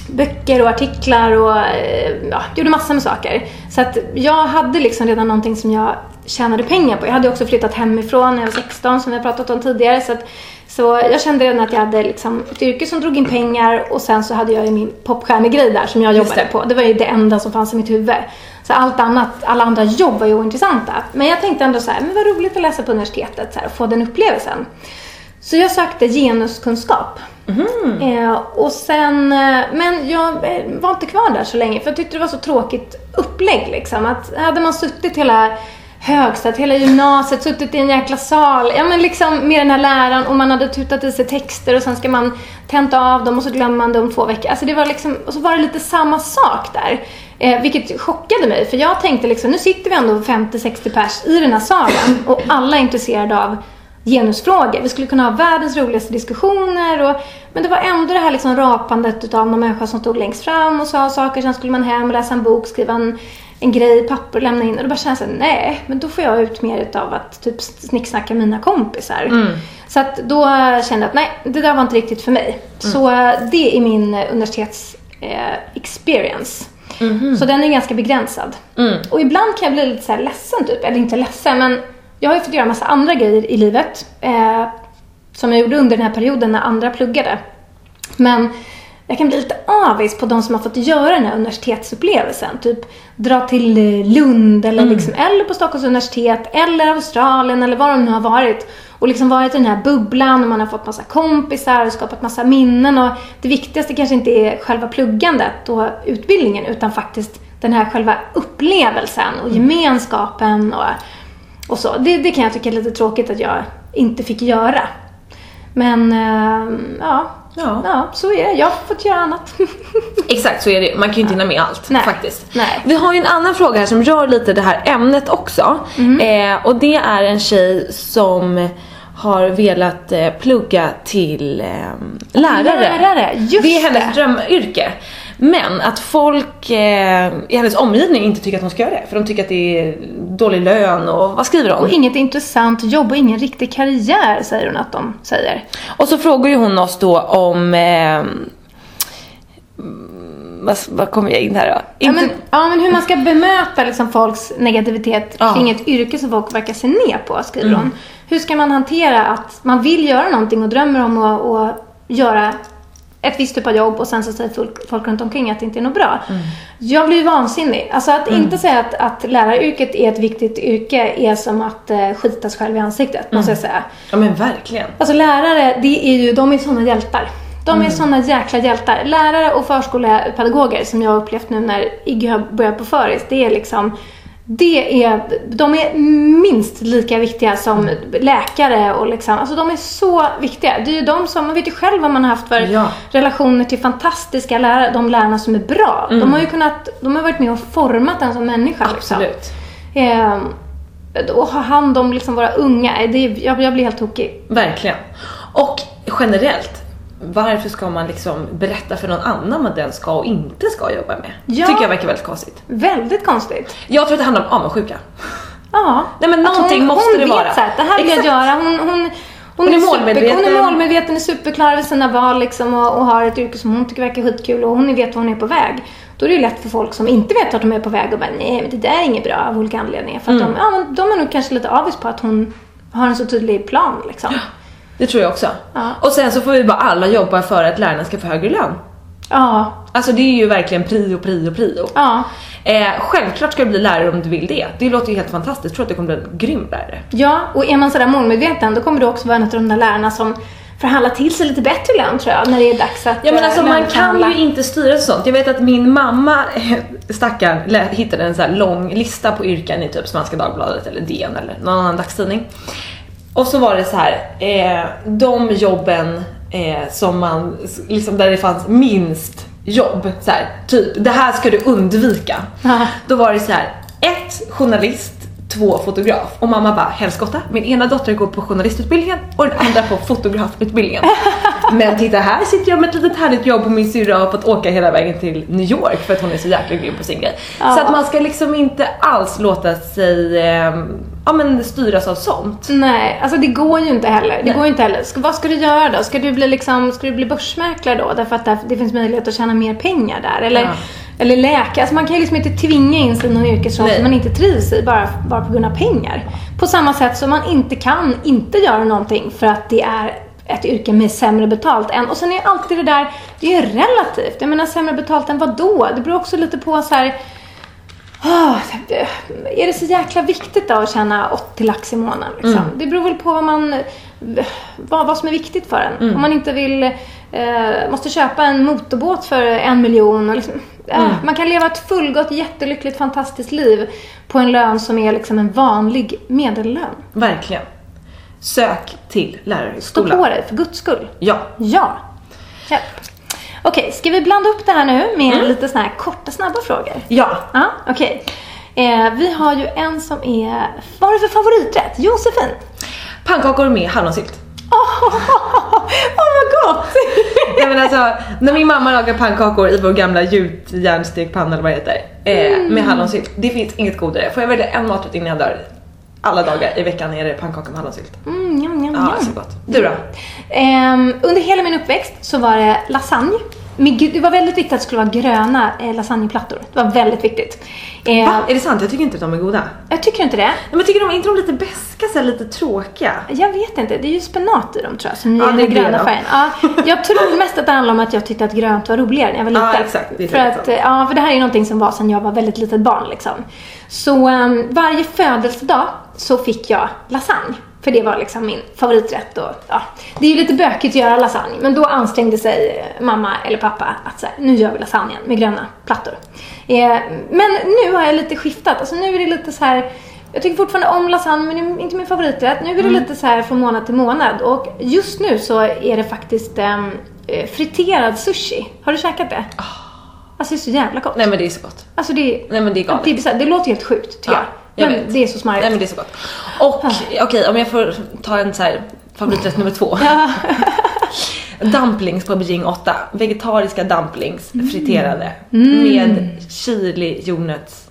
böcker och artiklar och eh, ja, gjorde massor med saker. Så att jag hade liksom redan någonting som jag tjänade pengar på. Jag hade också flyttat hemifrån när jag var 16 som vi har pratat om tidigare. Så, att, så jag kände redan att jag hade liksom ett yrke som drog in pengar och sen så hade jag ju min popstjärnegrej där som jag jobbade på. Det var ju det enda som fanns i mitt huvud. Så allt annat, alla andra jobb var ju ointressanta. Men jag tänkte ändå så här, men vad roligt att läsa på universitetet så här, och få den upplevelsen. Så jag sökte genuskunskap. Eh, och sen, eh, men jag eh, var inte kvar där så länge för jag tyckte det var så tråkigt upplägg liksom. Att hade man suttit hela högstadiet, hela gymnasiet, suttit i en jäkla sal, ja men liksom med den här läraren och man hade tutat i sig texter och sen ska man tenta av dem och så glömmer man det om två veckor. Alltså det var liksom, och så var det lite samma sak där. Eh, vilket chockade mig för jag tänkte liksom, nu sitter vi ändå 50-60 pers i den här salen och alla är intresserade av genusfrågor. Vi skulle kunna ha världens roligaste diskussioner. Och, men det var ändå det här liksom rapandet utav någon människa som stod längst fram och sa saker. Sen skulle man hem och läsa en bok, skriva en, en grej, papper och lämna in. Och då bara kändes det, nej, men då får jag ut mer utav att typ snicksnacka mina kompisar. Så att då kände jag att nej, det där var inte riktigt för mig. Så eh, det är min eh, universitets eh, experience. Så den är ganska begränsad. Och ibland kan jag bli lite så här ledsen typ. Eller inte ledsen men jag har ju fått göra massa andra grejer i livet. Eh, som jag gjorde under den här perioden när andra pluggade. Men jag kan bli lite avis på de som har fått göra den här universitetsupplevelsen. Typ dra till eh, Lund eller, liksom, eller på Stockholms universitet eller Australien eller var de nu har varit. och liksom varit i den här bubblan och man har fått massa kompisar och skapat massa minnen och det viktigaste kanske inte är själva pluggandet och utbildningen utan faktiskt den här själva upplevelsen och gemenskapen och, och så. Det, det kan jag tycka är lite tråkigt att jag inte fick göra. Men eh, ja, Ja. ja, så är det. Jag har fått göra annat. Exakt så är det Man kan ju inte hinna med allt Nej. faktiskt. Nej. Vi har ju en annan fråga här som rör lite det här ämnet också. Mm. Eh, och det är en tjej som har velat eh, plugga till eh, lärare. Lärare, det är hennes det. drömyrke. Men att folk eh, i hennes omgivning inte tycker att hon ska göra det. För de tycker att det är dålig lön och vad skriver hon? Och inget intressant jobb och ingen riktig karriär säger hon att de säger. Och så frågar ju hon oss då om... Eh, mm, vad, vad kommer jag in här då? Ja men, ja, men hur man ska bemöta liksom folks negativitet Ja. kring ett yrke som folk verkar se ner på, skriver hon. Hur ska man hantera att man vill göra någonting och drömmer om att göra ett visst typ av jobb och sen så säger folk, folk runt omkring att det inte är något bra. Jag blir vansinnig. Alltså att inte säga att, att läraryrket är ett viktigt yrke är som att eh, skita sig själv i ansiktet, måste jag säga. Ja men verkligen. Alltså lärare, det är ju, de är såna hjältar. De är såna jäkla hjältar. Lärare och förskolepedagoger som jag har upplevt nu när Iggy har börjat på föris, det är liksom det är, de är minst lika viktiga som läkare och liksom, alltså de är så viktiga. Det är ju de som, man vet ju själv vad man har haft för Ja. relationer till fantastiska lärare, de lärarna som är bra. De har ju kunnat, de har varit med och format en som människa. Liksom. Absolut. Ehm, och ha hand om liksom våra unga, det är, jag, jag blir helt tokig. Verkligen. Och generellt, varför ska man liksom berätta för någon annan vad den ska och inte ska jobba med? Ja. Tycker jag verkar väldigt konstigt. Väldigt konstigt. Jag tror att det handlar om avundsjuka. Ja. Nej, men någonting måste hon det vet vara. Så här, det här vill jag göra. Hon, hon, hon, är super- målmedveten. Hon är målmedveten, är superklar över sina val liksom, och, och har ett yrke som hon tycker verkar skitkul och hon vet var hon är på väg. Då är det ju lätt för folk som inte vet vart de är på väg och bara nej men det där är inget bra av olika anledningar. För att Mm. de, ja, de är nog kanske lite avis på att hon har en så tydlig plan liksom. Det tror jag också. Ja. Och sen så får vi bara alla jobba för att lärarna ska få högre lön. Ja, Alltså det är ju verkligen prio, prio, prio. ja. Eh, självklart ska du bli lärare om du vill det. Det låter ju helt fantastiskt. Jag tror att du kommer bli en grym lärare. Ja, och är man sådär målmedveten då kommer du också vara en av de där lärarna som förhandlar till sig lite bättre lön tror jag, när det är dags att Ja men alltså eh, man kan ju inte styra sånt. Jag vet att min mamma, stackaren, lä- hittade en så här lång lista på yrken i typ Svenska Dagbladet eller DN eller någon annan dagstidning. Och så var det så här, eh, de jobben eh, som man, liksom där det fanns minst jobb, så här, typ det här ska du undvika. Då var det så här, ett journalist, två fotograf. Och mamma bara, helskotta, min ena dotter går på journalistutbildningen och den andra på fotografutbildningen. Men titta här sitter jag med ett litet härligt jobb och min syrra har fått åka hela vägen till New York för att hon är så jäkla grym på sin grej. Ja. Så att man ska liksom inte alls låta sig eh, ja, men styras av sånt. Nej, alltså det går ju inte heller. Det Nej. går ju inte heller. Ska, vad ska du göra då? Ska du bli liksom, ska du bli börsmäklare då? Därför att det finns möjlighet att tjäna mer pengar där. Eller, Ja. Eller läkare. Alltså man kan ju liksom inte tvinga in sig i någon yrkesroll som man inte trivs i bara, bara på grund av pengar. På samma sätt som man inte kan inte göra någonting för att det är ett yrke med sämre betalt än. Och sen är ju alltid det där, det är ju relativt. Jag menar sämre betalt än vad då? Det beror också lite på så här. Ah, är det så jäkla viktigt då att tjäna 80 lax i månaden? Liksom? Det beror väl på vad, man, vad, vad som är viktigt för en. Om man inte vill, eh, måste köpa en motorbåt för en miljon. Och liksom, eh, Man kan leva ett fullgott, jättelyckligt, fantastiskt liv på en lön som är liksom en vanlig medellön. Verkligen. Sök till Stå lärarhögskolan. på dig, för guds skull. Ja. Ja. Hjälp. Okej, ska vi blanda upp det här nu med lite såna här korta, snabba frågor? Ja. Ja, okej. Eh, vi har ju en som är... Vad har du för favoriträtt? Josefin? Pannkakor med hallonsylt. Åh, vad gott! Nej men alltså, när min mamma lagar pannkakor i vår gamla gjutjärnstekpanna eller vad det heter, eh, med hallonsylt. Det finns inget godare. Får jag välja en maträtt innan jag dör? Alla dagar i veckan är det pannkakor med hallonsylt. Mm, njam, njam, Ja, njam. så gott. Du då? Ehm, under hela min uppväxt så var det lasagne. Men gud, det var väldigt viktigt att det skulle vara gröna eh, lasagneplattor. Det var väldigt viktigt. Eh, Va? Är det sant? Jag tycker inte att de är goda. Jag tycker inte det. Nej, men tycker de, inte de lite beska så här, lite tråkiga? Jag vet inte, det är ju spenat i dem tror jag som ger Ja, den det gröna färgen. Ja, jag tror mest att det handlar om att jag tyckte att grönt var roligare när jag var liten. Ja, exakt. Det är för, att, eh, ja, för det här är ju någonting som var sedan jag var väldigt litet barn liksom. Så um, varje födelsedag så fick jag lasagne. För det var liksom min favoriträtt och ja. Det är ju lite bökigt att göra lasagne men då ansträngde sig eh, mamma eller pappa att säga nu gör vi lasagnen med gröna plattor. Eh, men nu har jag lite skiftat, alltså nu är det lite så här jag tycker fortfarande om lasagne men det är inte min favoriträtt. Nu är det Mm. lite så här från månad till månad och just nu så är det faktiskt eh, friterad sushi. Har du käkat det? Alltså det är så jävla gott. Nej men det är så gott. Alltså det är, Nej men det är galet. det, är det låter helt sjukt tycker Ja, jag. Men vet. det är så smarrigt. Nej men det är så gott. Och okej, om jag får ta en så här favoriträtt nummer två. dumplings på Beijing 8. Vegetariska dumplings, Mm. friterade. Med chili jordnöts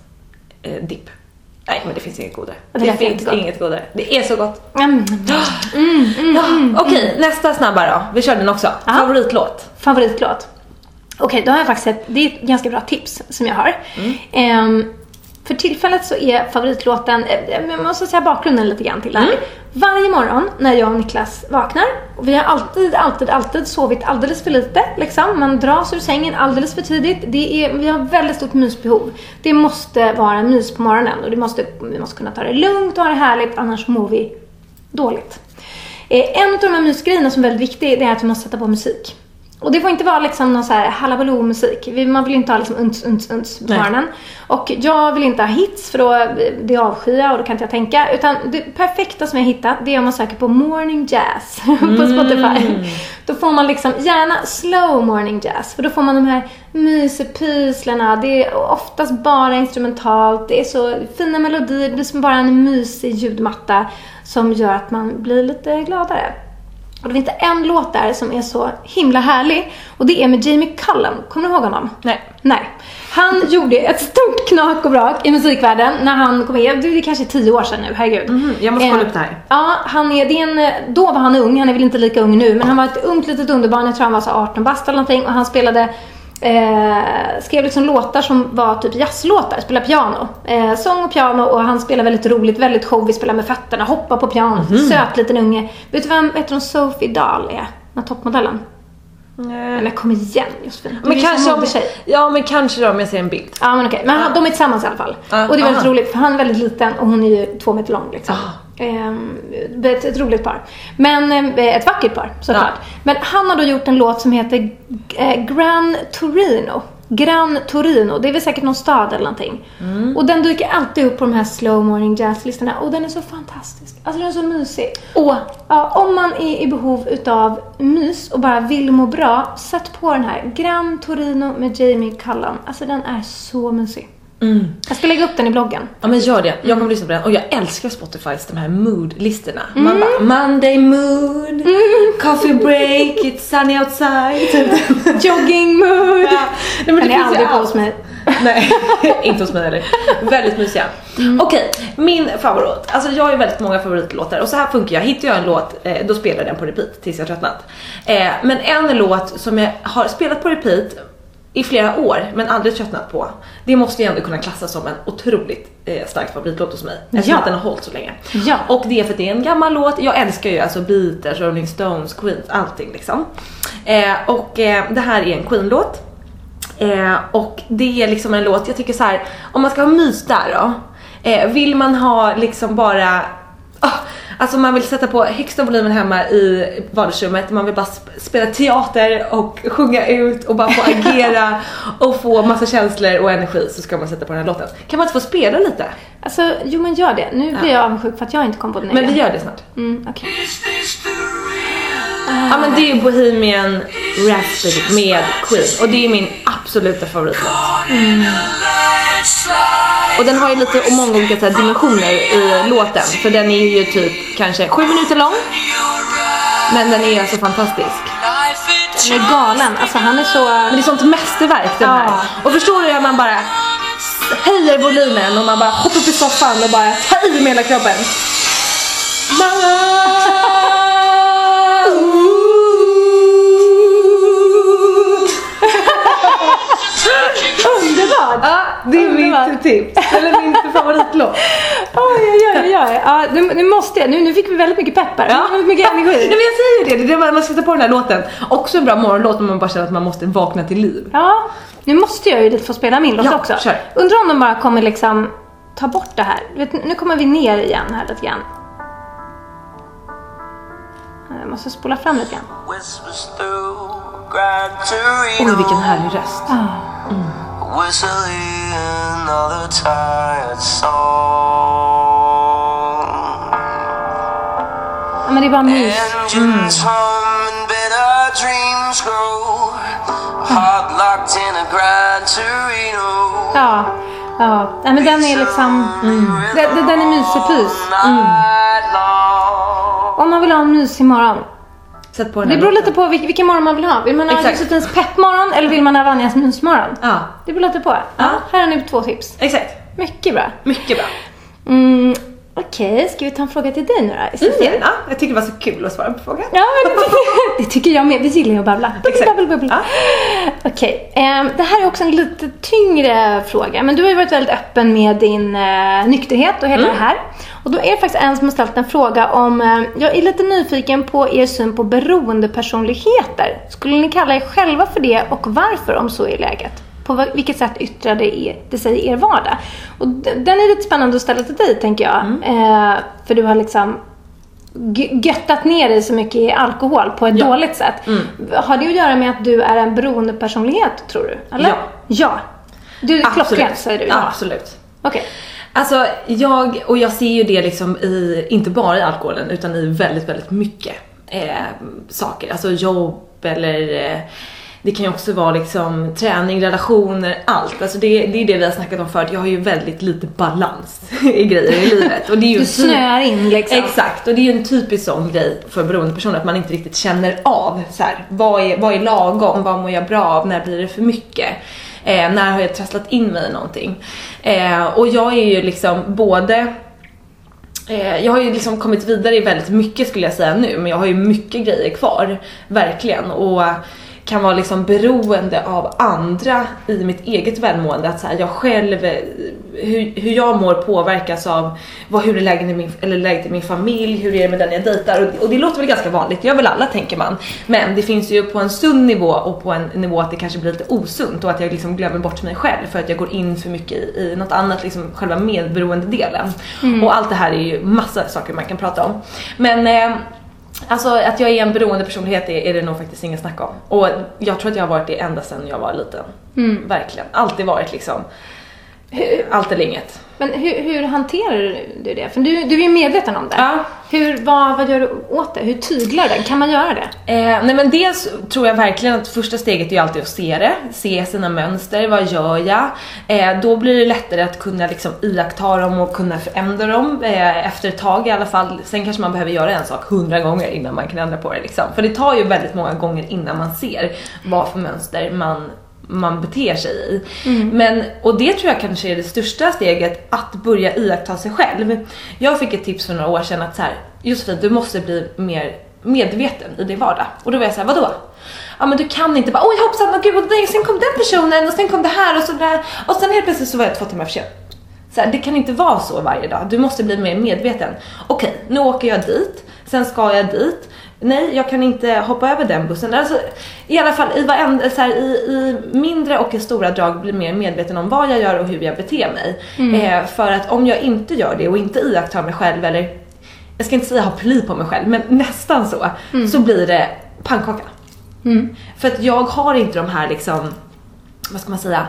eh. Nej men det finns inget godare. Det Det, finns inget godare. Det är så gott. Mm. Ja, Okej, nästa snabba då. Vi kör den också. Favoritlåt. Favoritlåt? Okej, då har jag faktiskt ett, det är ett ganska bra tips som jag har. Mm. För tillfället så är favoritlåten, eh, jag måste säga bakgrunden lite grann till det här. Mm. Varje morgon när jag och Niklas vaknar, och vi har alltid, alltid, alltid sovit alldeles för lite. Liksom. Man dras ur sängen alldeles för tidigt. Det är, vi har väldigt stort mysbehov. Det måste vara mys på morgonen och det måste, vi måste kunna ta det lugnt och ha det härligt, annars mår vi dåligt. Eh, en av de här mysgrejerna som är väldigt viktig, det är att vi måste sätta på musik. Och det får inte vara liksom någon så här halabaloo musik. Vi- Man vill ju inte ha liksom uns, uns, uns på morgonen. Och jag vill inte ha hits för då, det avskyr jag och då kan inte jag tänka. Utan det perfekta som jag hittat, det är om man söker på morning jazz på Spotify. Då får man liksom gärna slow morning jazz. För då får man de här mysepyslarna. Det är oftast bara instrumentalt. Det är så fina melodier. Det blir som bara en mysig ljudmatta som gör att man blir lite gladare. Och det finns inte en låt där som är så himla härlig. Och det är med Jamie Cullum. Kommer du ihåg honom? Nej. Nej. Han gjorde ett stort knak och brak i musikvärlden när han kom med. Det är kanske tio år sedan nu, herregud. Mhm, jag måste kolla Eh, upp det här. Ja, han är, det är en, då var han ung, han är väl inte lika ung nu, men han var ett ungt litet underbarn, jag tror han var så 18 bast eller någonting och han spelade Eh, skrev liksom låtar som var typ jazzlåtar, spelade piano. Eh, sång och piano och han spelar väldigt roligt, väldigt showig, spelar med fötterna, hoppar på pianot. Mhm. Söt liten unge. Vet du vem heter hon Sophie Dahl är? Den här toppmodellen. Nej men kom igen Josefin. Du Men kanske om, tjej. ja men kanske då om jag ser en bild. Ja men okej, men han, de är tillsammans i alla fall. Ja, och det är väldigt aha. roligt för han är väldigt liten och hon är ju två meter lång liksom. Ehm, ett, ett roligt par. Men eh, ett vackert par såklart. Men han har då gjort en låt som heter eh, Gran Torino. Gran Torino, det är väl säkert någon stad eller någonting. Mm. Och den dyker alltid upp på de här slow morning jazz-listorna och den är så fantastisk. Alltså den är så mysig. Och ja, om man är i behov utav mys och bara vill må bra, sätt på den här. Gran Torino med Jamie Cullum. Alltså den är så mysig. Jag ska lägga upp den i bloggen. Ja men gör det, jag kommer lyssna på den och jag älskar Spotifys de här mood-listorna. Man bara Monday mood, coffee break, it's sunny outside. Jogging mood. Ja, nej, men det Den är finns ju aldrig på hos mig. Nej, inte hos mig heller. Väldigt mysiga. Okej, min favorit. Alltså jag har ju väldigt många favoritlåtar och så här funkar jag. Hittar jag en låt, eh, då spelar jag den på repeat tills jag tröttnat. Eh, men en låt som jag har spelat på repeat i flera år men aldrig tröttnat på. Det måste jag ändå kunna klassa som en otroligt eh, stark favoritlåt hos mig. Eftersom Ja. att den har hållit så länge. Ja. Och det är för att det är en gammal låt. Jag älskar ju alltså Beatles, Rolling Stones, Queens, allting liksom. Eh, och eh, det här är en Queen-låt. Eh, och det är liksom en låt, jag tycker så här, om man ska ha mys där då. Eh, vill man ha liksom bara, ah, alltså man vill sätta på högsta volymen hemma i vardagsrummet, man vill bara sp- spela teater och sjunga ut och bara få agera och få massa känslor och energi så ska man sätta på den här låten. Kan man inte få spela lite? Alltså, jo men gör det. Nu blir jag avundsjuk för att jag inte kom på den Men vi gör det snart. Mm, okej. Ja men det är ju Bohemian Rhapsody med Queen och det är min absoluta favoritlåt. Och den har ju lite och många olika här, dimensioner i låten för den är ju typ kanske sju minuter lång. Men den är alltså fantastisk. Den är galen. Alltså han är så... Men det är sånt mästerverk den här. Ja. Och förstår du hur man bara höjer volymen och man bara hoppar upp i soffan och bara tar i med hela kroppen. Underbart! tips. Eller min favoritlåt. Oj, oj, oj, oj. Ja, nu, nu måste jag. Nu, nu fick vi väldigt mycket peppar. Ja. Väldigt mycket Nej, energi. men jag säger det, det är man ska sätta på den här låten. Också en bra morgonlåt om man bara känner att man måste vakna till liv. Ja, nu måste jag ju lite få spela min låt Ja, också. kör. Undrar om de bara kommer liksom ta bort det här. Vet, nu kommer vi ner igen här lite grann. Jag måste spola fram lite grann. Oj, vilken härlig röst. Whistling another tired song. Ja, men det är bara mys. Engines hum and bitter dreams grow. Heart locked in a Gran Torino. Ja, ja. Nej, men den är liksom... Den, den- den är mysig pys. Long. Om man vill ha en mysig morgon. Sätt på den Det beror lite på vilken, vilken morgon man vill ha. Vill man ha. Josefins peppmorgon eller vill man ha Vanjas mysmorgon? Ja, Det beror lite på. Ja, här har ni två tips. exakt. Mycket bra. Mycket bra. Mm, Okej, ska vi ta en fråga till dig nu då? Mm, ja, jag tycker det var så kul att svara på frågan. Ja, men det tycker, det tycker jag med. Vi gillar ju att babbla. Bubbel, bubbel. Ja. Okej, ehm, det här är också en lite tyngre fråga. Men du har ju varit väldigt öppen med din eh, nykterhet och hela Mm. det här. Och då är det faktiskt en som har ställt en fråga om, eh, jag är lite nyfiken på er syn på beroendepersonligheter. Skulle ni kalla er själva för det och varför om så är läget? På vilket sätt yttrar det, er, det sig i er vardag? Och den är lite spännande att ställa till dig tänker jag. Mm. Eh, för du har liksom göttat ner dig så mycket i alkohol på ett Ja. dåligt sätt. Har det att göra med att du är en beroendepersonlighet tror du? Eller? Ja. Ja. Du, klockrent säger du. Ja. Absolut. Okej. Alltså jag, och jag ser ju det liksom i, inte bara i alkoholen utan i väldigt, väldigt mycket eh, saker. Alltså jobb eller eh, det kan ju också vara liksom träning, relationer, allt. Alltså det, det är det vi har snackat om förut. Jag har ju väldigt lite balans i grejer i livet. Och det är ju Du typ- snöar in liksom. Exakt, och det är ju en typisk sån grej för beroendepersoner att man inte riktigt känner av så här, vad, är, vad är lagom, vad mår jag bra av, när blir det för mycket? Eh, när har jag trasslat in mig i någonting? Eh, och jag är ju liksom både Eh, jag har ju liksom kommit vidare i väldigt mycket skulle jag säga nu, men jag har ju mycket grejer kvar. Verkligen. Och kan vara liksom beroende av andra i mitt eget välmående. Att så här, jag själv, eh, hur, hur jag mår påverkas av vad, hur är läget i, min, eller läget i min familj, hur är det med den jag dejtar. Och, och det låter väl ganska vanligt, det gör väl alla tänker man. Men det finns ju på en sund nivå och på en nivå att det kanske blir lite osunt och att jag liksom glömmer bort mig själv för att jag går in för mycket i, i något annat, liksom själva medberoendedelen. Och allt det här är ju massa saker man kan prata om. Men eh, Alltså att jag är en beroende personlighet är, är det nog faktiskt ingen snack om. Och jag tror att jag har varit det ända sedan jag var liten. Verkligen. Alltid varit liksom, allt eller inget. Men hur, hur hanterar du det? För du, du är ju medveten om det. Ja. Hur, vad, vad gör du åt det? Hur tyglar det? Kan man göra det? Eh, nej men dels tror jag verkligen att första steget är ju alltid att se det, se sina mönster, vad gör jag? Eh, då blir det lättare att kunna liksom iaktta dem och kunna förändra dem eh, efter ett tag i alla fall. Sen kanske man behöver göra en sak hundra gånger innan man kan ändra på det liksom. För det tar ju väldigt många gånger innan man ser vad för mönster man man beter sig i. Men, och det tror jag kanske är det största steget, att börja iaktta sig själv. Jag fick ett tips för några år sedan att så här, Josefin du måste bli mer medveten i din vardag. Och då var jag såhär, vadå? Ja men du kan inte bara, oj hoppsan, och gud, och nej, sen kom den personen och sen kom det här och så där. Och sen helt plötsligt så var jag två timmar för sen. Så här, det kan inte vara så varje dag. Du måste bli mer medveten. Okej, nu åker jag dit, sen ska jag dit. Nej, jag kan inte hoppa över den bussen. Alltså, I alla fall i, varenda, så här, i, i mindre och i stora drag bli mer medveten om vad jag gör och hur jag beter mig. Eh, för att om jag inte gör det och inte iakttar mig själv eller jag ska inte säga ha pli på mig själv, men nästan så, så blir det pannkaka. För att jag har inte de här liksom, vad ska man säga,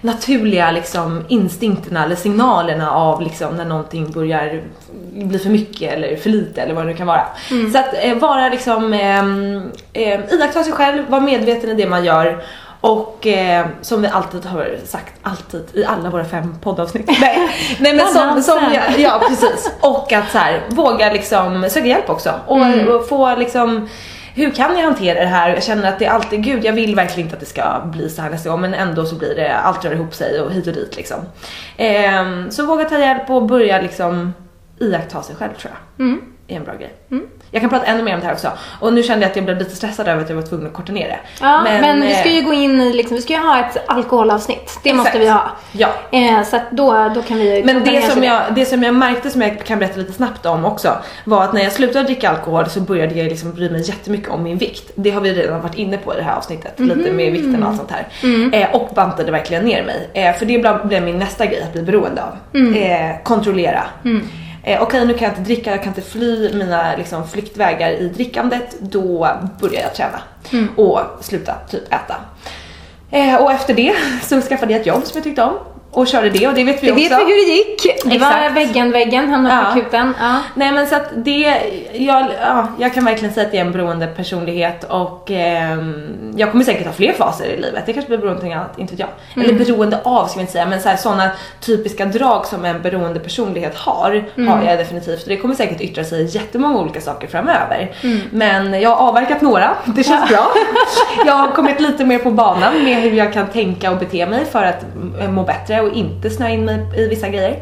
naturliga liksom instinkterna eller signalerna av liksom när någonting börjar bli för mycket eller för lite eller vad det nu kan vara. Så att eh, vara liksom, eh, iaktta sig själv, vara medveten i det man gör och eh, som vi alltid har sagt, alltid i alla våra fem poddavsnitt. Nej, nej men som, som jag, ja precis. Och att så här, våga liksom söka hjälp också och, och få liksom hur kan jag hantera det här? Jag känner att det är alltid, gud jag vill verkligen inte att det ska bli så här nästa gång men ändå så blir det, allt rör ihop sig och hit och dit liksom. Eh, så våga ta hjälp och börja liksom iaktta sig själv tror jag. Mm är en bra grej. Jag kan prata ännu mer om det här också. Och nu kände jag att jag blev lite stressad över att jag var tvungen att korta ner det. Ja, men, vi ska eh, ju gå in i, liksom, vi ska ju ha ett alkoholavsnitt. Det måste Exakt. vi ha. Ja. Eh, så att då, då kan vi Men det som, jag, det som jag märkte som jag kan berätta lite snabbt om också var att när jag slutade dricka alkohol så började jag liksom bry mig jättemycket om min vikt. Det har vi redan varit inne på i det här avsnittet, lite med vikten och allt sånt här. Eh, och bantade verkligen ner mig. Eh, för det blev- min nästa grej att bli beroende av. Eh, kontrollera. Eh, okej nu kan jag inte dricka, jag kan inte fly mina liksom, flyktvägar i drickandet, då börjar jag träna och sluta typ äta. Eh, och efter det så skaffade jag ett jobb som jag tyckte om och körde det och det vet vi Det också. vet vi hur det gick. Det var Exakt. väggen, väggen, hamnade på Ja. akuten. Ja. Nej men så att det, jag, ja, jag kan verkligen säga att det är en beroende personlighet och ehm, jag kommer säkert ha fler faser i livet. Det kanske blir beroende av annat, inte vet jag. Eller beroende av ska vi inte säga, men så sådana typiska drag som en beroende personlighet har, har jag definitivt. Och det kommer säkert yttra sig i jättemånga olika saker framöver. Men jag har avverkat några, det känns bra. jag har kommit lite mer på banan med hur jag kan tänka och bete mig för att mm, må bättre och inte snöa in mig i vissa grejer.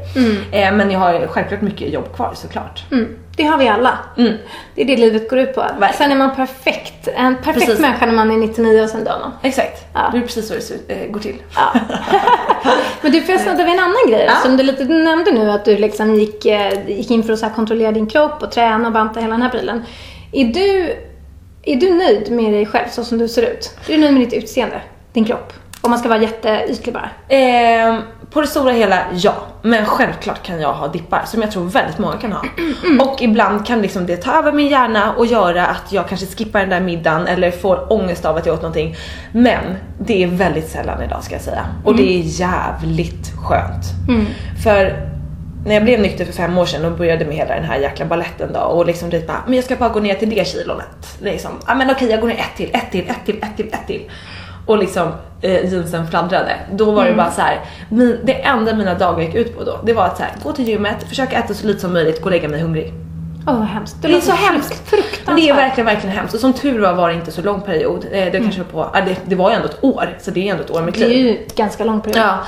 Eh, men jag har självklart mycket jobb kvar såklart. Mm. Det har vi alla. Mm. Det är det livet går ut på. Verkligen. Sen är man perfekt. En perfekt Precis. människa när man är 99 och sen dör man. Exakt, Ja. det är precis så det eh, går till. Ja. Men du, får jag snudda vid en annan grej? Ja. Som du lite nämnde nu att du liksom gick, eh, gick in för att så kontrollera din kropp och träna och banta hela den här prylen. Är du, är du nöjd med dig själv så som du ser ut? Är du nöjd med ditt utseende? Din kropp? Om man ska vara jätteytlig bara. Ehm, på det stora hela, ja. Men självklart kan jag ha dippar som jag tror väldigt många kan ha. Och ibland kan liksom det ta över min hjärna och göra att jag kanske skippar den där middagen eller får ångest av att jag åt någonting. Men det är väldigt sällan idag ska jag säga. Och det är jävligt skönt. För när jag blev nykter för fem år sedan och började med hela den här jäkla balletten då och liksom dit bara, men jag ska bara gå ner till det kilonet. Liksom, ja men okej jag går ner ett till, ett till, ett till, ett till, ett till. Och liksom eh, jeansen fladdrade. Då var det bara så här. Min, det enda mina dagar gick ut på då, det var att så här, gå till gymmet, försöka äta så lite som möjligt, gå och lägga mig hungrig. Åh vad hemskt. Det är låter så hemskt. Fruktansvärt. Det är verkligen, verkligen hemskt. Och som tur var var det inte så lång period. Eh, det kanske var på, det, det var ju ändå ett år, så det är ändå ett år med Det är ju ganska lång period. Ja,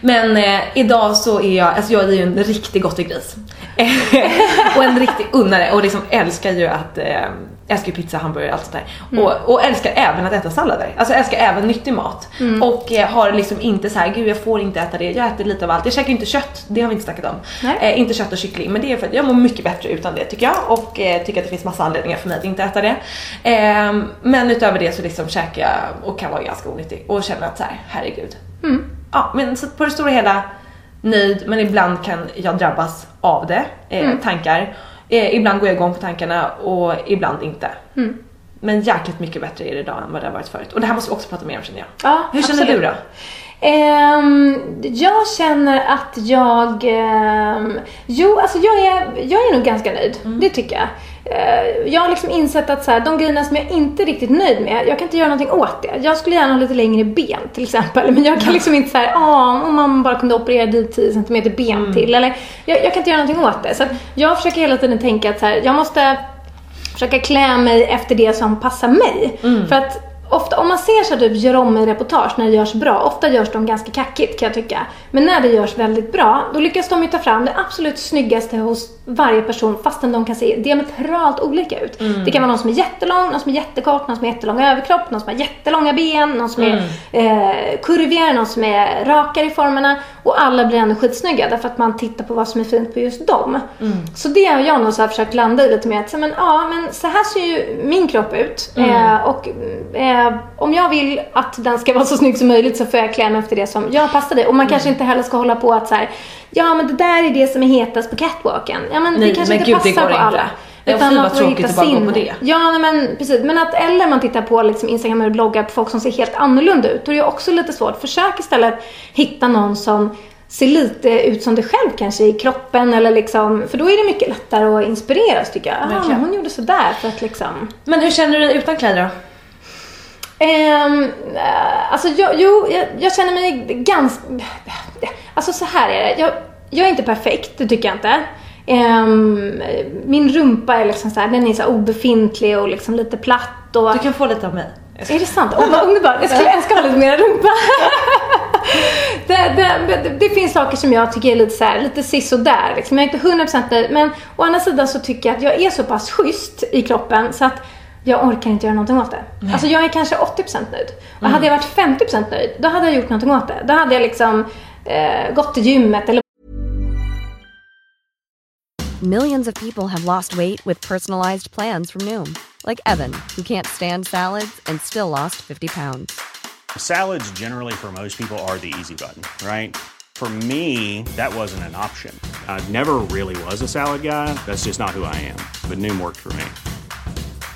men eh, idag så är jag, alltså jag är ju en riktig gottegris. och en riktig unnare och liksom älskar ju att, eh, älskar ju pizza, hamburgare, allt sånt där. Och, och älskar även att äta sallader. Alltså älskar även nyttig mat. Och eh, har liksom inte så här, gud jag får inte äta det, jag äter lite av allt. Jag käkar inte kött, det har vi inte snackat om. Eh, inte kött och kyckling, men det är för att jag mår mycket bättre utan det tycker jag. Och eh, tycker att det finns massa anledningar för mig att inte äta det. Eh, men utöver det så liksom käkar jag och kan vara ganska onyttig och känner att så här, herregud. Ja, men så på det stora hela nöjd, men ibland kan jag drabbas av det, eh, tankar. Eh, ibland går jag igång på tankarna och ibland inte. Men jäkligt mycket bättre är det idag än vad det har varit förut. Och det här måste vi också prata mer om känner jag. Ja, Hur känner absolut. du då? Ehm, jag känner att jag... ehm, jo, alltså jag är, jag är nog ganska nöjd. Mm. Det tycker jag. Eh, jag har liksom insett att så här, de grejerna som jag inte är riktigt nöjd med, jag kan inte göra någonting åt det. Jag skulle gärna ha lite längre ben till exempel. Men jag kan liksom inte säga, ah, om man bara kunde operera dit 10 cm ben Mm. till. Eller, jag, jag kan inte göra någonting åt det. Så jag försöker hela tiden tänka att så här, jag måste försöka klä mig efter det som passar mig. För att ofta, om man ser så typ gör om i reportage när det görs bra, ofta görs de ganska kackigt kan jag tycka. Men när det görs väldigt bra, då lyckas de ju ta fram det absolut snyggaste hos varje person fastän de kan se diametralt olika ut. Det kan vara någon som är jättelång, någon som är jättekort, någon som har jättelång överkropp, någon som har jättelånga ben, någon som är eh, kurvigare, någon som är rakare i formerna. Och alla blir ändå skitsnygga därför att man tittar på vad som är fint på just dem. Så det har jag nog så försökt landa i lite mer att, men, ja, men så här ser ju min kropp ut. Eh, och eh, om jag vill att den ska vara så snygg som möjligt så får jag klä mig efter det som jag passar i. Och man kanske inte heller ska hålla på att så här, ja men det där är det som är hetast på catwalken. Ja men Nej, det kanske men inte gud, passar på inte. alla. Utan man får hitta sin. Ja men precis. Men att, eller man tittar på liksom Instagram eller bloggar på folk som ser helt annorlunda ut. Då är det också lite svårt. Försök istället hitta någon som ser lite ut som dig själv kanske i kroppen eller liksom, för då är det mycket lättare att inspireras tycker jag. Verkligen. hon gjorde sådär för att liksom Men hur känner du dig utan kläder då? Eh, alltså jag, jo, jag, jag känner mig ganska... Alltså så här är det. Jag, jag är inte perfekt, det tycker jag inte. Ehm, min rumpa är liksom så här, den är så obefintlig och liksom lite platt och... Du kan få lite av mig. Är det sant? Åh vad underbart. Jag skulle önska ha lite mer rumpa. det, det, det, det finns saker som jag tycker är lite så här, lite sisådär. Liksom. Jag är inte 100% nöjd. Men å andra sidan så tycker jag att jag är så pass schysst i kroppen så att jag orkar inte göra någonting åt det. Alltså jag är kanske 80% nöjd. Och hade jag varit 50% nöjd, då hade jag gjort någonting åt det. Då hade jag liksom eh, gått till gymmet eller Millions of people have lost weight with personalized plans from Noom, like Evan, who can't stand salads and still lost 50 pounds. Salads, generally, for most people, are the easy button, right? For me, that wasn't an option. I never really was a salad guy. That's just not who I am. But Noom worked for me.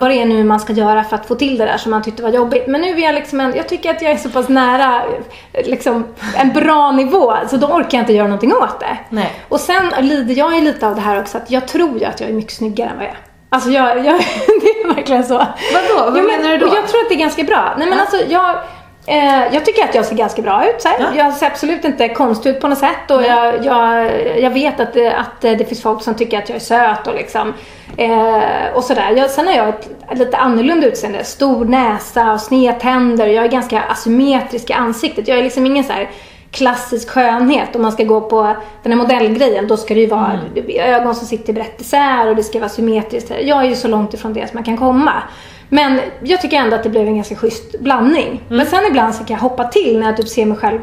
Vad det är nu man ska göra för att få till det där som man tyckte var jobbigt. Men nu är jag liksom en, jag tycker att jag är så pass nära liksom en bra nivå så då orkar jag inte göra någonting åt det. Nej. Och sen lider jag ju lite av det här också att jag tror ju att jag är mycket snyggare än vad jag är. Alltså jag, jag det är verkligen så. Vadå? Vad menar du då? Jag tror att det är ganska bra. Nej men alltså jag Eh, jag tycker att jag ser ganska bra ut. Så här. Jag ser absolut inte konstig ut på något sätt. Och jag, jag, jag vet att det, att det finns folk som tycker att jag är söt och liksom. Eh, och sådär. Jag, sen har jag ett lite annorlunda utseende. Stor näsa och snedtänder. Jag är ganska asymmetrisk i ansiktet. Jag är liksom ingen så här klassisk skönhet. Om man ska gå på den här modellgrejen, då ska det ju vara ögon som sitter brett isär och det ska vara symmetriskt. Jag är ju så långt ifrån det som man kan komma. Men jag tycker ändå att det blev en ganska schysst blandning. Men sen ibland så kan jag hoppa till när jag typ ser mig själv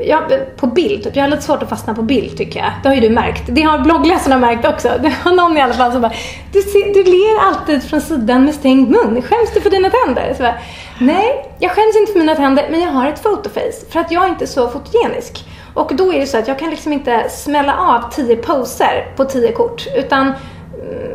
ja, på bild. Typ. Jag har lite svårt att fastna på bild tycker jag. Det har ju du märkt. Det har bloggläsarna märkt också. Det var någon i alla fall som bara Du, ser, du ler alltid från sidan med stängd mun. Skäms du för dina tänder? Så bara, Nej, jag skäms inte för mina tänder men jag har ett photoface. För att jag är inte så fotogenisk. Och då är det så att jag kan liksom inte smälla av tio poser på tio kort. Utan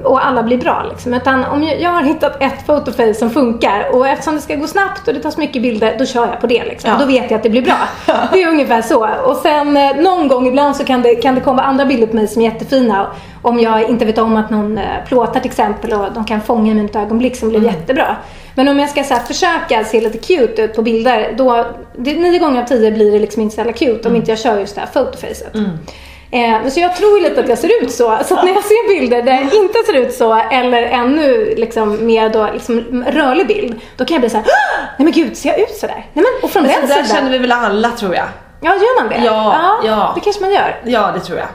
och alla blir bra liksom. Utan om jag, jag har hittat ett photoface som funkar och eftersom det ska gå snabbt och det tas mycket bilder, då kör jag på det liksom. Ja. Då vet jag att det blir bra. Det är ungefär så. Och sen eh, någon gång ibland så kan det, kan det komma andra bilder på mig som är jättefina. Om jag inte vet om att någon eh, plåtar till exempel och de kan fånga ett ögonblick som blir Mm. jättebra. Men om jag ska så här, försöka se lite cute ut på bilder, då, det, nio gånger av tio blir det liksom inte så jävla cute Mm. om inte jag kör just det här photofacet. Eh, så jag tror lite att jag ser ut så. Så att när jag ser bilder där jag inte ser ut så, eller ännu liksom mer då, liksom rörlig bild, då kan jag bli så här: "Ah! nej men gud, ser jag ut sådär? Nej men, och från Men den så där sidan. känner vi väl alla tror jag. Ja, gör man det? Ja, ja. Det kanske man gör. Ja, det tror jag.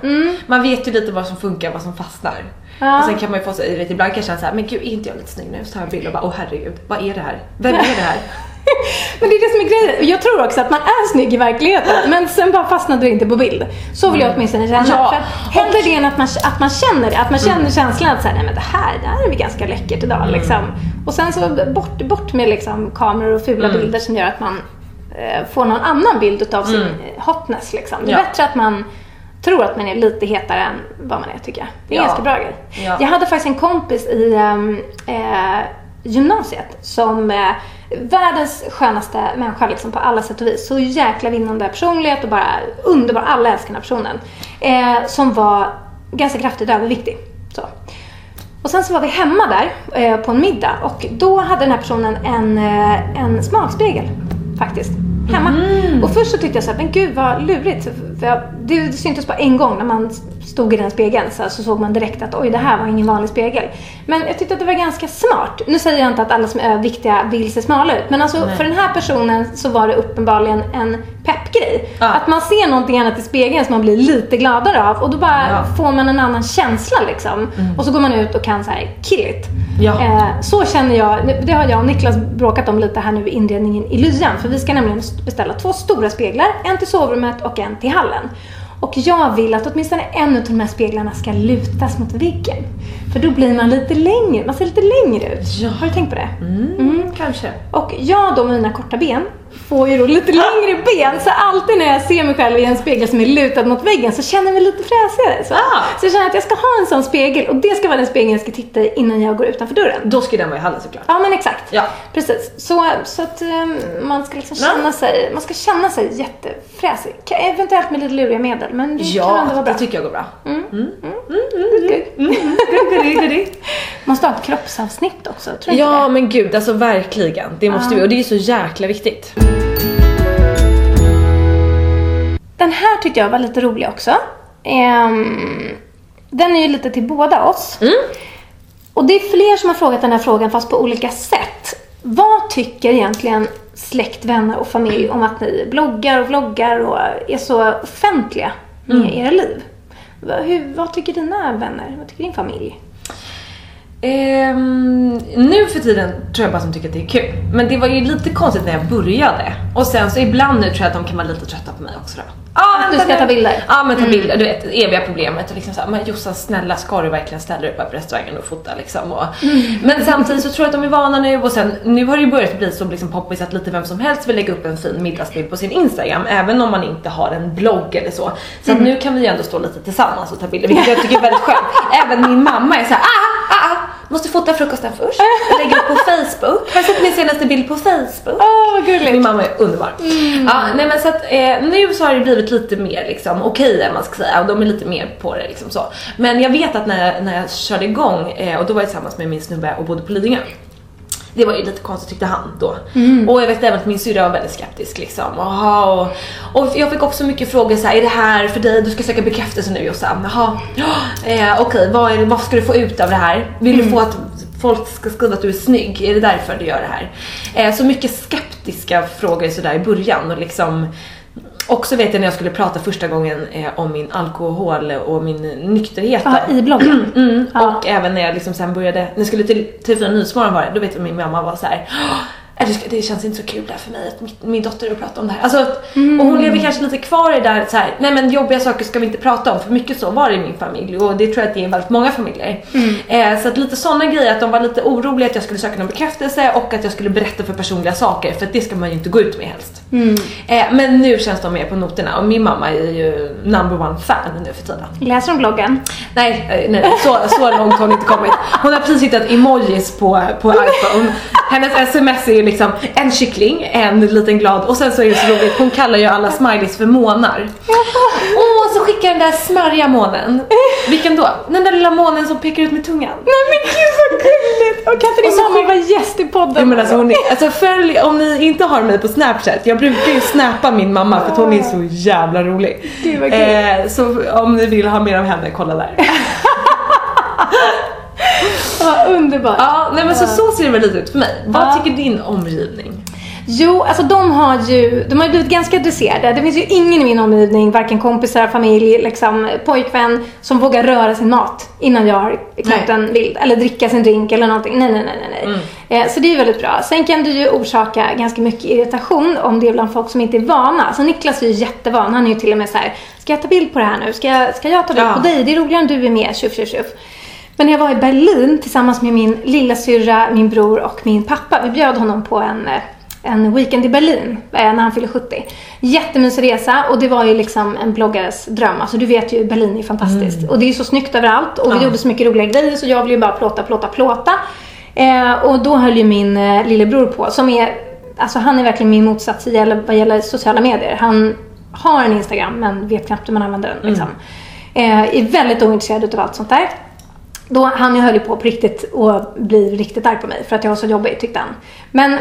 Man vet ju lite vad som funkar, vad som fastnar. Ja. Och sen kan man ju få sig, vet, ibland kan jag känna såhär, men gud är inte jag lite snygg nu? Så tar jag en bild och bara, åh herregud, vad är det här? Vem är det här? Men det är det som är grejen. Jag tror också att man är snygg i verkligheten, men sen bara fastnade det inte på bild. Så vill jag åtminstone känna. Ja. För att hellre det än att man, att man känner det. Att man känner känslan att så här, nej men det här, det här är väl ganska läckert idag. Liksom. Och sen så bort, bort med liksom, kameror och fula bilder som gör att man eh, får någon annan bild utav sin eh, hotness. Liksom. Det är Ja. bättre att man tror att man är lite hetare än vad man är tycker jag. Det är en Ja. ganska bra grej. Ja. Jag hade faktiskt en kompis i, ehm, eh, gymnasiet som eh, världens skönaste människa liksom, på alla sätt och vis. Så jäkla vinnande personlighet och bara underbar. Alla älskar den här personen. Eh, som var ganska kraftigt överviktig. Så. Och sen så var vi hemma där eh, på en middag och då hade den här personen en, eh, en smalspegel faktiskt. Hemma. Och först så tyckte jag så här, men gud vad lurigt. Det syntes bara en gång när man stod i den spegeln så, så såg man direkt att oj det här var ingen vanlig spegel. Men jag tyckte att det var ganska smart. Nu säger jag inte att alla som är överviktiga vill se smala ut. Men alltså Nej. för den här personen så var det uppenbarligen en peppgrej. Att man ser någonting annat i spegeln som man blir lite gladare av och då bara Ja. får man en annan känsla liksom. Och så går man ut och kan så här kill it. Ja. Eh, så känner jag, det har jag och Niklas bråkat om lite här nu i inredningen i lyan. För vi ska nämligen beställa två stora speglar, en till sovrummet och en till hallen. Och jag vill att åtminstone en av de här speglarna ska lutas mot väggen. För då blir man lite längre, man ser lite längre ut. Har du tänkt på det? Mm, kanske. Och jag då med mina korta ben får ju då lite längre ben så alltid när jag ser mig själv i en spegel som är lutad mot väggen så känner jag mig lite fräsigare. Så, så jag känner att jag ska ha en sån spegel och det ska vara den spegeln jag ska titta i innan jag går utanför dörren. Då ska den vara i hallen såklart. Ja men exakt. Ja. Precis. Så, så att um, man ska liksom känna sig, man ska känna sig jättefräsig. Eventuellt med lite luriga medel men det kan ändå vara Ja, bra. det tycker jag går bra. Mm. Good. Måste ha ett kroppsavsnitt också, tror inte Ja men gud, alltså verkligen. Det måste Ja. vi och det är så jäkla viktigt. Den här tyckte jag var lite rolig också. Ehm, den är ju lite till båda oss. Och det är fler som har frågat den här frågan fast på olika sätt. Vad tycker egentligen släkt, vänner och familj om att ni bloggar och vloggar och är så offentliga med Mm. era liv? Hur, vad tycker dina vänner? Vad tycker din familj? Ehm, nu för tiden tror jag bara att de tycker att det är kul. Men det var ju lite konstigt när jag började. Och sen så ibland nu tror jag att de kan vara lite trötta på mig också då. Ah, Att du ska nu. ta bilder? Ja men ta Mm. bilder, du vet det eviga problemet. Och liksom så här, men Jossan snälla ska du verkligen ställa dig upp här på restaurangen och fota liksom? Och, Mm. Men samtidigt så tror jag att de är vana nu och sen nu har det ju börjat bli så liksom poppis att lite vem som helst vill lägga upp en fin middagsbild på sin Instagram även om man inte har en blogg eller så. Så Mm. att nu kan vi ändå stå lite tillsammans och ta bilder vilket jag tycker är väldigt skönt. Även min mamma är så här, ah, ah, ah, måste fota frukosten först. Jag lägger upp på Facebook. Har du sett min senaste bild på Facebook? Åh vad gulligt! Min mamma är underbar. Ja, nej men så att eh, nu så har det blivit lite mer liksom okej än man ska säga och de är lite mer på det liksom så. Men jag vet att när jag, när jag körde igång eh, och då var jag tillsammans med min snubbe och bodde på Lidingö. Det var ju lite konstigt tyckte han då. Mm. Och jag vet även att min syrra var väldigt skeptisk liksom. Aha, och, och jag fick också mycket frågor så här, är det här för dig? Du ska söka bekräftelse nu Jossan. Jaha, ja, eh, okej vad, är det- vad ska du få ut av det här? Vill du få att folk ska skriva att du är snygg? Är det därför du gör det här? Eh, så mycket skeptiska frågor sådär i början och liksom Också vet jag när jag skulle prata första gången eh, om min alkohol och min nykterhet. Ja, i bloggen. Mm, Och även när jag liksom sen började, när jag skulle till TV4 Nyhetsmorgon var det, då vet jag min mamma var så här. "Åh, det, känns inte så kul där för mig att min, dotter har pratat om det här. Alltså, att- Och hon lever kanske lite kvar i det där så här, nej men jobbiga saker ska vi inte prata om för mycket så var det i min familj och det tror jag att det är i väldigt många familjer. Eh, så att lite sådana grejer, att de var lite oroliga att jag skulle söka någon bekräftelse och att jag skulle berätta för personliga saker för att det ska man ju inte gå ut med helst. Eh, men nu känns de mer på noterna och min mamma är ju number one fan nu för tiden. Läser de bloggen? Nej, eh, nej så, så långt har hon inte kommit. Hon har precis hittat emojis på, på iPhone. Hennes sms är liksom en kyckling, en liten glad och sen så är det så roligt, hon kallar ju alla smileys för månar. Åh, så skickar den där smarriga månen. Vilken då? Den där lilla månen som pekar ut med tungan. Nej men gud vad gulligt! Och din mamma vara gäst i podden? Ja, men alltså hon är, alltså följ, om ni inte har mig på snapchat, jag brukar ju snappa min mamma för att hon är så jävla rolig. Gud, vad kul. eh, så om ni vill ha mer av henne, kolla där. Vad underbart. Ja, nej men så, så ser det väl lite ut för mig. Vad Ja. tycker din omgivning? Jo, alltså de har ju, de har ju blivit ganska dresserade. Det finns ju ingen i min omgivning, varken kompisar, familj, liksom, pojkvän, som vågar röra sin mat innan jag har knäppt en vild. Eller dricka sin drink eller någonting. Nej, nej, nej, nej. nej. Eh, så det är ju väldigt bra. Sen kan det ju orsaka ganska mycket irritation om det är bland folk som inte är vana. Alltså Niklas är ju jättevan. Han är ju till och med så här: ska jag ta bild på det här nu? Ska jag, ska jag ta bild Ja. på dig? Det är roligare om du är med. Tjuff, tjuff, tjuff. Men när jag var i Berlin tillsammans med min lilla syrra, min bror och min pappa. Vi bjöd honom på en, eh, en weekend i Berlin eh, när han fyllde 70. Jättemysig resa och det var ju liksom en bloggares dröm. Alltså du vet ju, Berlin är fantastiskt. Och det är ju så snyggt överallt och vi Ja. gjorde så mycket roliga grejer så jag ville ju bara plåta, plåta, plåta. Eh, och då höll ju min eh, lillebror på, som är, alltså han är verkligen min motsats i gäller, vad gäller sociala medier. Han har en Instagram men vet knappt hur man använder den. Liksom. Eh, är väldigt ointresserad utav allt sånt där. Då, han höll ju på på riktigt och bli riktigt arg på mig för att jag var så jobbig tyckte han. Men,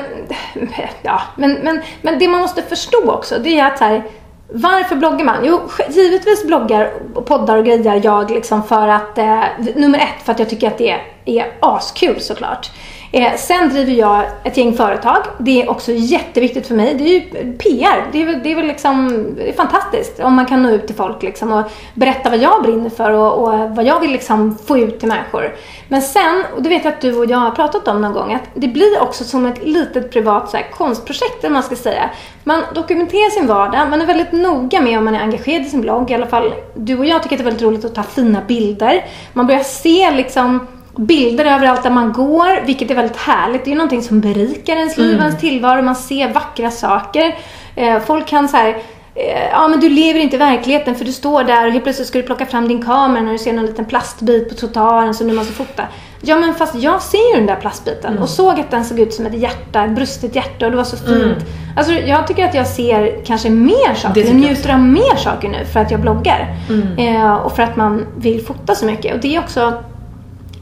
ja, men, men, men det man måste förstå också det är att så här, varför bloggar man? Jo, givetvis bloggar och poddar och grejer jag liksom för att, eh, nummer ett, för att jag tycker att det är askul såklart. Eh, sen driver jag ett gäng företag. Det är också jätteviktigt för mig. Det är ju PR. Det är, det är väl liksom, det är fantastiskt om man kan nå ut till folk liksom och berätta vad jag brinner för och, och vad jag vill liksom få ut till människor. Men sen, och det vet jag att du och jag har pratat om någon gång, att det blir också som ett litet privat så här, konstprojekt, eller man ska säga. Man dokumenterar sin vardag, man är väldigt noga med om man är engagerad i sin blogg. I alla fall du och jag tycker att det är väldigt roligt att ta fina bilder. Man börjar se liksom bilder överallt där man går, vilket är väldigt härligt. Det är ju någonting som berikar ens liv, Mm. ens tillvaro. Man ser vackra saker. Eh, folk kan så här, eh, ja men du lever inte i verkligheten för du står där och helt plötsligt ska du plocka fram din kamera när du ser någon liten plastbit på trottoaren som du måste fota. Ja men fast jag ser ju den där plastbiten Mm. och såg att den såg ut som ett hjärta, ett brustet hjärta och det var så fint. Mm. Alltså jag tycker att jag ser kanske mer saker, jag njuter av mer saker nu för att jag bloggar. Mm. Eh, och för att man vill fota så mycket. Och det är också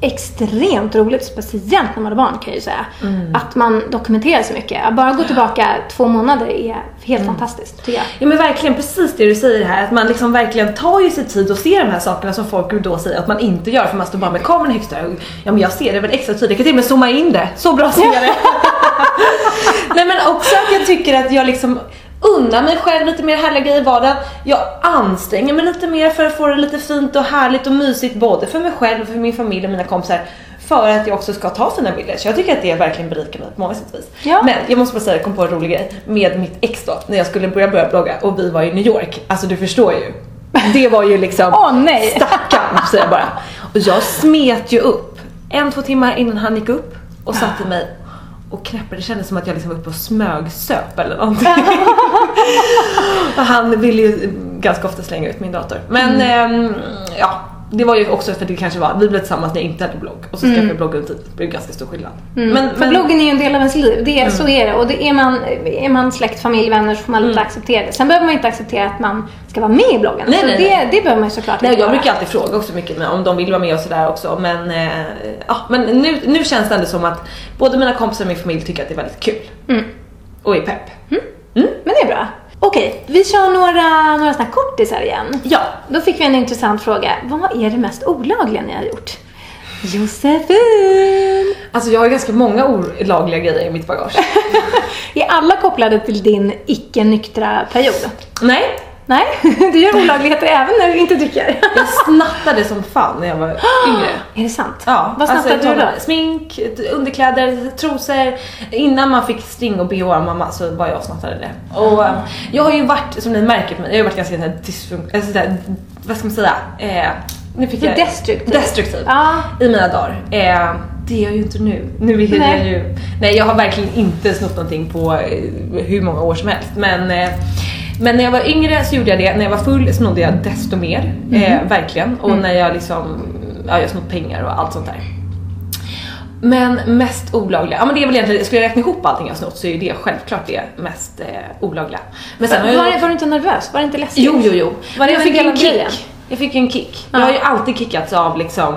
extremt roligt, speciellt när man har barn kan jag ju säga. Mm. Att man dokumenterar så mycket. Att bara gå tillbaka två månader är helt Mm. fantastiskt tycker jag. Ja men verkligen precis det du säger här, att man liksom verkligen tar ju sig tid och ser de här sakerna som folk då säger att man inte gör för man står bara med kameran högst där. Ja men jag ser det väl extra tydligt, jag kan till och med zooma in det. Så bra ser jag det. Nej men också att jag tycker att jag liksom unnar mig själv lite mer härliga grejer i vardagen. Jag anstränger mig lite mer för att få det lite fint och härligt och mysigt både för mig själv och för min familj och mina kompisar. För att jag också ska ta fina bilder. Så jag tycker att det verkligen berikar mig på många sätt vis. Ja. Men jag måste bara säga, jag kom på en rolig grej med mitt ex då, när jag skulle börja börja blogga och vi var i New York. Alltså du förstår ju. Det var ju liksom Åh nej! stackarn säger jag bara. Och jag smet ju upp en, två timmar innan han gick upp och satte mig och knäppade. Det kändes som att jag liksom var uppe och smögsöp eller någonting. och han ville ju ganska ofta slänga ut min dator. Men ehm, ja, det var ju också för att det kanske var, vi blev tillsammans när jag inte hade blogg och så skaffade jag blogg under tiden. Det blev ganska stor skillnad. Mm. Men, för men, bloggen är ju en del av ens liv. Det är, Så Mm. är det. Och det är, man, är man släkt, familj, vänner så får man lite acceptera det. Sen behöver man inte acceptera att man ska vara med i bloggen. Nej, så nej, det, nej. det behöver man ju såklart Nej, inte jag brukar alltid fråga också mycket med, om de vill vara med och sådär också. Men, eh, ja, men nu, nu känns det ändå som att både mina kompisar och min familj tycker att det är väldigt kul. Mm. Och är pepp. Men det är bra. Okej, vi kör några, några såna kortisar igen. Ja. Då fick vi en intressant fråga. Vad är det mest olagliga ni har gjort? Josefin! Alltså jag har ganska många olagliga grejer i mitt bagage. Är alla kopplade till din icke-nyktra period? Nej, Nej, du gör olagligheter även när du inte dricker. jag snattade som fan när jag var yngre. Är det sant? Ja, Vad alltså, snattade jag du då? Smink, underkläder, trosor. Innan man fick string och bh av mamma så var jag och snattade det. Och eh, jag har ju varit, som ni märker på mig, jag har ju varit ganska såhär dysfunk... Alltså vad ska man säga? Eh, nu fick jag... destruktiv. Destruktiv. Ja. I mina dagar. Eh, det är jag ju inte nu. Nu vill Nej. jag ju... Nej, jag har verkligen inte snott någonting på eh, hur många år som helst. Men, eh, men när jag var yngre så gjorde jag det. När jag var full snodde jag desto mer. Eh, verkligen. Och när jag liksom... Ja, jag snott pengar och allt sånt där. Men mest olagliga, ja men det är väl egentligen, skulle jag räkna ihop allting jag snott så är det självklart det mest eh, olagliga. Men sen har jag... Var, var du inte nervös? Var det inte läskigt? Jo, jo, jo. Var det jag fick en kick. Jag fick en kick. Ja. Jag har ju alltid kickats av liksom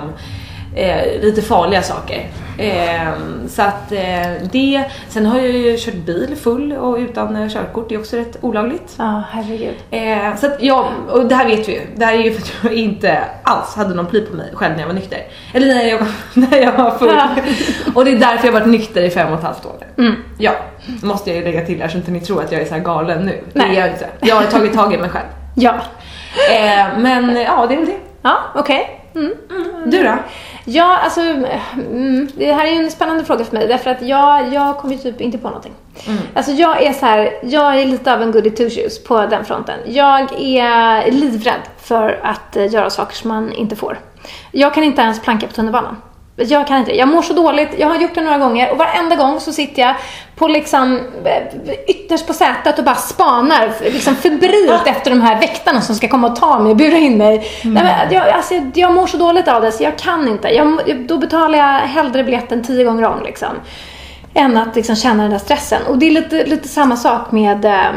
eh, lite farliga saker. Eh, så att eh, det, sen har jag ju kört bil full och utan eh, körkort, det är också rätt olagligt. Ja, herregud. Eh, så att jag, och det här vet vi ju, det här är ju för att jag inte alls hade någon pli på mig själv när jag var nykter. Eller när jag, när jag var full. Ja. Och det är därför jag har varit nykter i fem och ett halvt år. Mm. Ja, måste jag ju lägga till här så inte ni tror att jag är så här galen nu. Nej. Det är jag inte. Jag har tagit tag i mig själv. Ja. Eh, men ja, det är väl det. Ja, okej. Mm. Du då? Ja, alltså, mm, det här är ju en spännande fråga för mig därför att jag, jag kommer ju typ inte på någonting. Alltså jag är så här, jag är lite av en goody two shoes på den fronten. Jag är livrädd för att eh, göra saker som man inte får. Jag kan inte ens planka på tunnelbanan. Jag kan inte. Jag mår så dåligt. Jag har gjort det några gånger och varenda gång så sitter jag på liksom eh, ytterst på sätet och bara spanar liksom febrilt efter de här väktarna som ska komma och ta mig och bura in mig. Mm. Nej, men jag, alltså, jag mår så dåligt av det så jag kan inte. Jag, då betalar jag hellre biljetten tio gånger om liksom. Än att liksom känna den där stressen. Och det är lite, lite samma sak med ehm,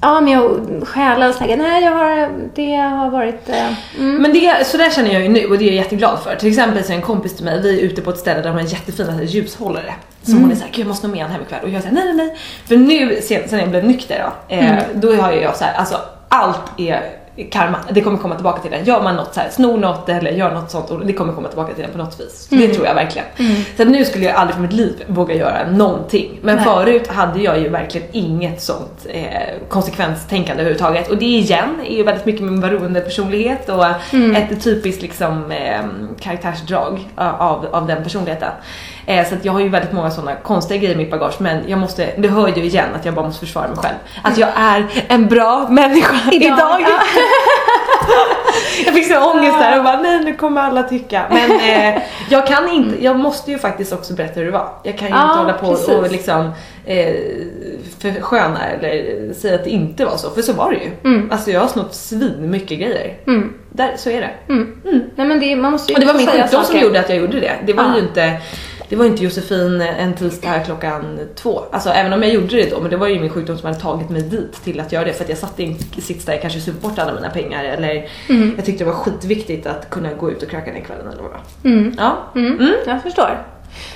Ja, men jag stjäla och snacka. Nej, jag har, det har varit... eh, mm. Men det, så där känner jag ju nu och det är jag jätteglad för. Till exempel så är en kompis till mig, vi är ute på ett ställe där de har jättefina ljushållare. Så Mm. hon är såhär, gud jag måste nog med en hem ikväll. Och jag säger nej nej nej. För nu sen, sen jag blev nykter då, eh, Mm. då har jag så här, alltså allt är karma. Det kommer komma tillbaka till den. Gör man något så här, snor något eller gör något sånt och det kommer komma tillbaka till den på något vis. Mm. Det tror jag verkligen. Mm. Så nu skulle jag aldrig för mitt liv våga göra någonting. Men Nej. förut hade jag ju verkligen inget sånt eh, konsekvenstänkande överhuvudtaget. Och det igen är ju väldigt mycket min beroende personlighet och Mm. ett typiskt liksom eh, karaktärsdrag av, av den personligheten. Eh, så att jag har ju väldigt många sådana konstiga grejer i mitt bagage men jag måste, det hör ju igen att jag bara måste försvara mig själv. Att jag är en bra människa idag. Idag, ja. jag fick så ångest där och bara nej nu kommer alla tycka. Men eh, jag kan inte, jag måste ju faktiskt också berätta hur det var. Jag kan ju Ja, inte hålla på precis. och liksom eh, försköna eller säga att det inte var så, för så var det ju. Mm. Alltså jag har snott svin mycket grejer. Mm. Där, så är det. Mm. Nej, men det, man måste ju Och det var min säga sjukdom som gjorde att jag gjorde det. Det var Ja. ju inte det var inte Josefin en tisdag här klockan två. Alltså även om jag gjorde det då, men det var ju min sjukdom som hade tagit mig dit till att göra det för att jag satt i en sits där jag kanske supit bort alla mina pengar eller Mm. jag tyckte det var skitviktigt att kunna gå ut och kröka den kvällen eller vad. Mm. Ja. Mm. Jag förstår.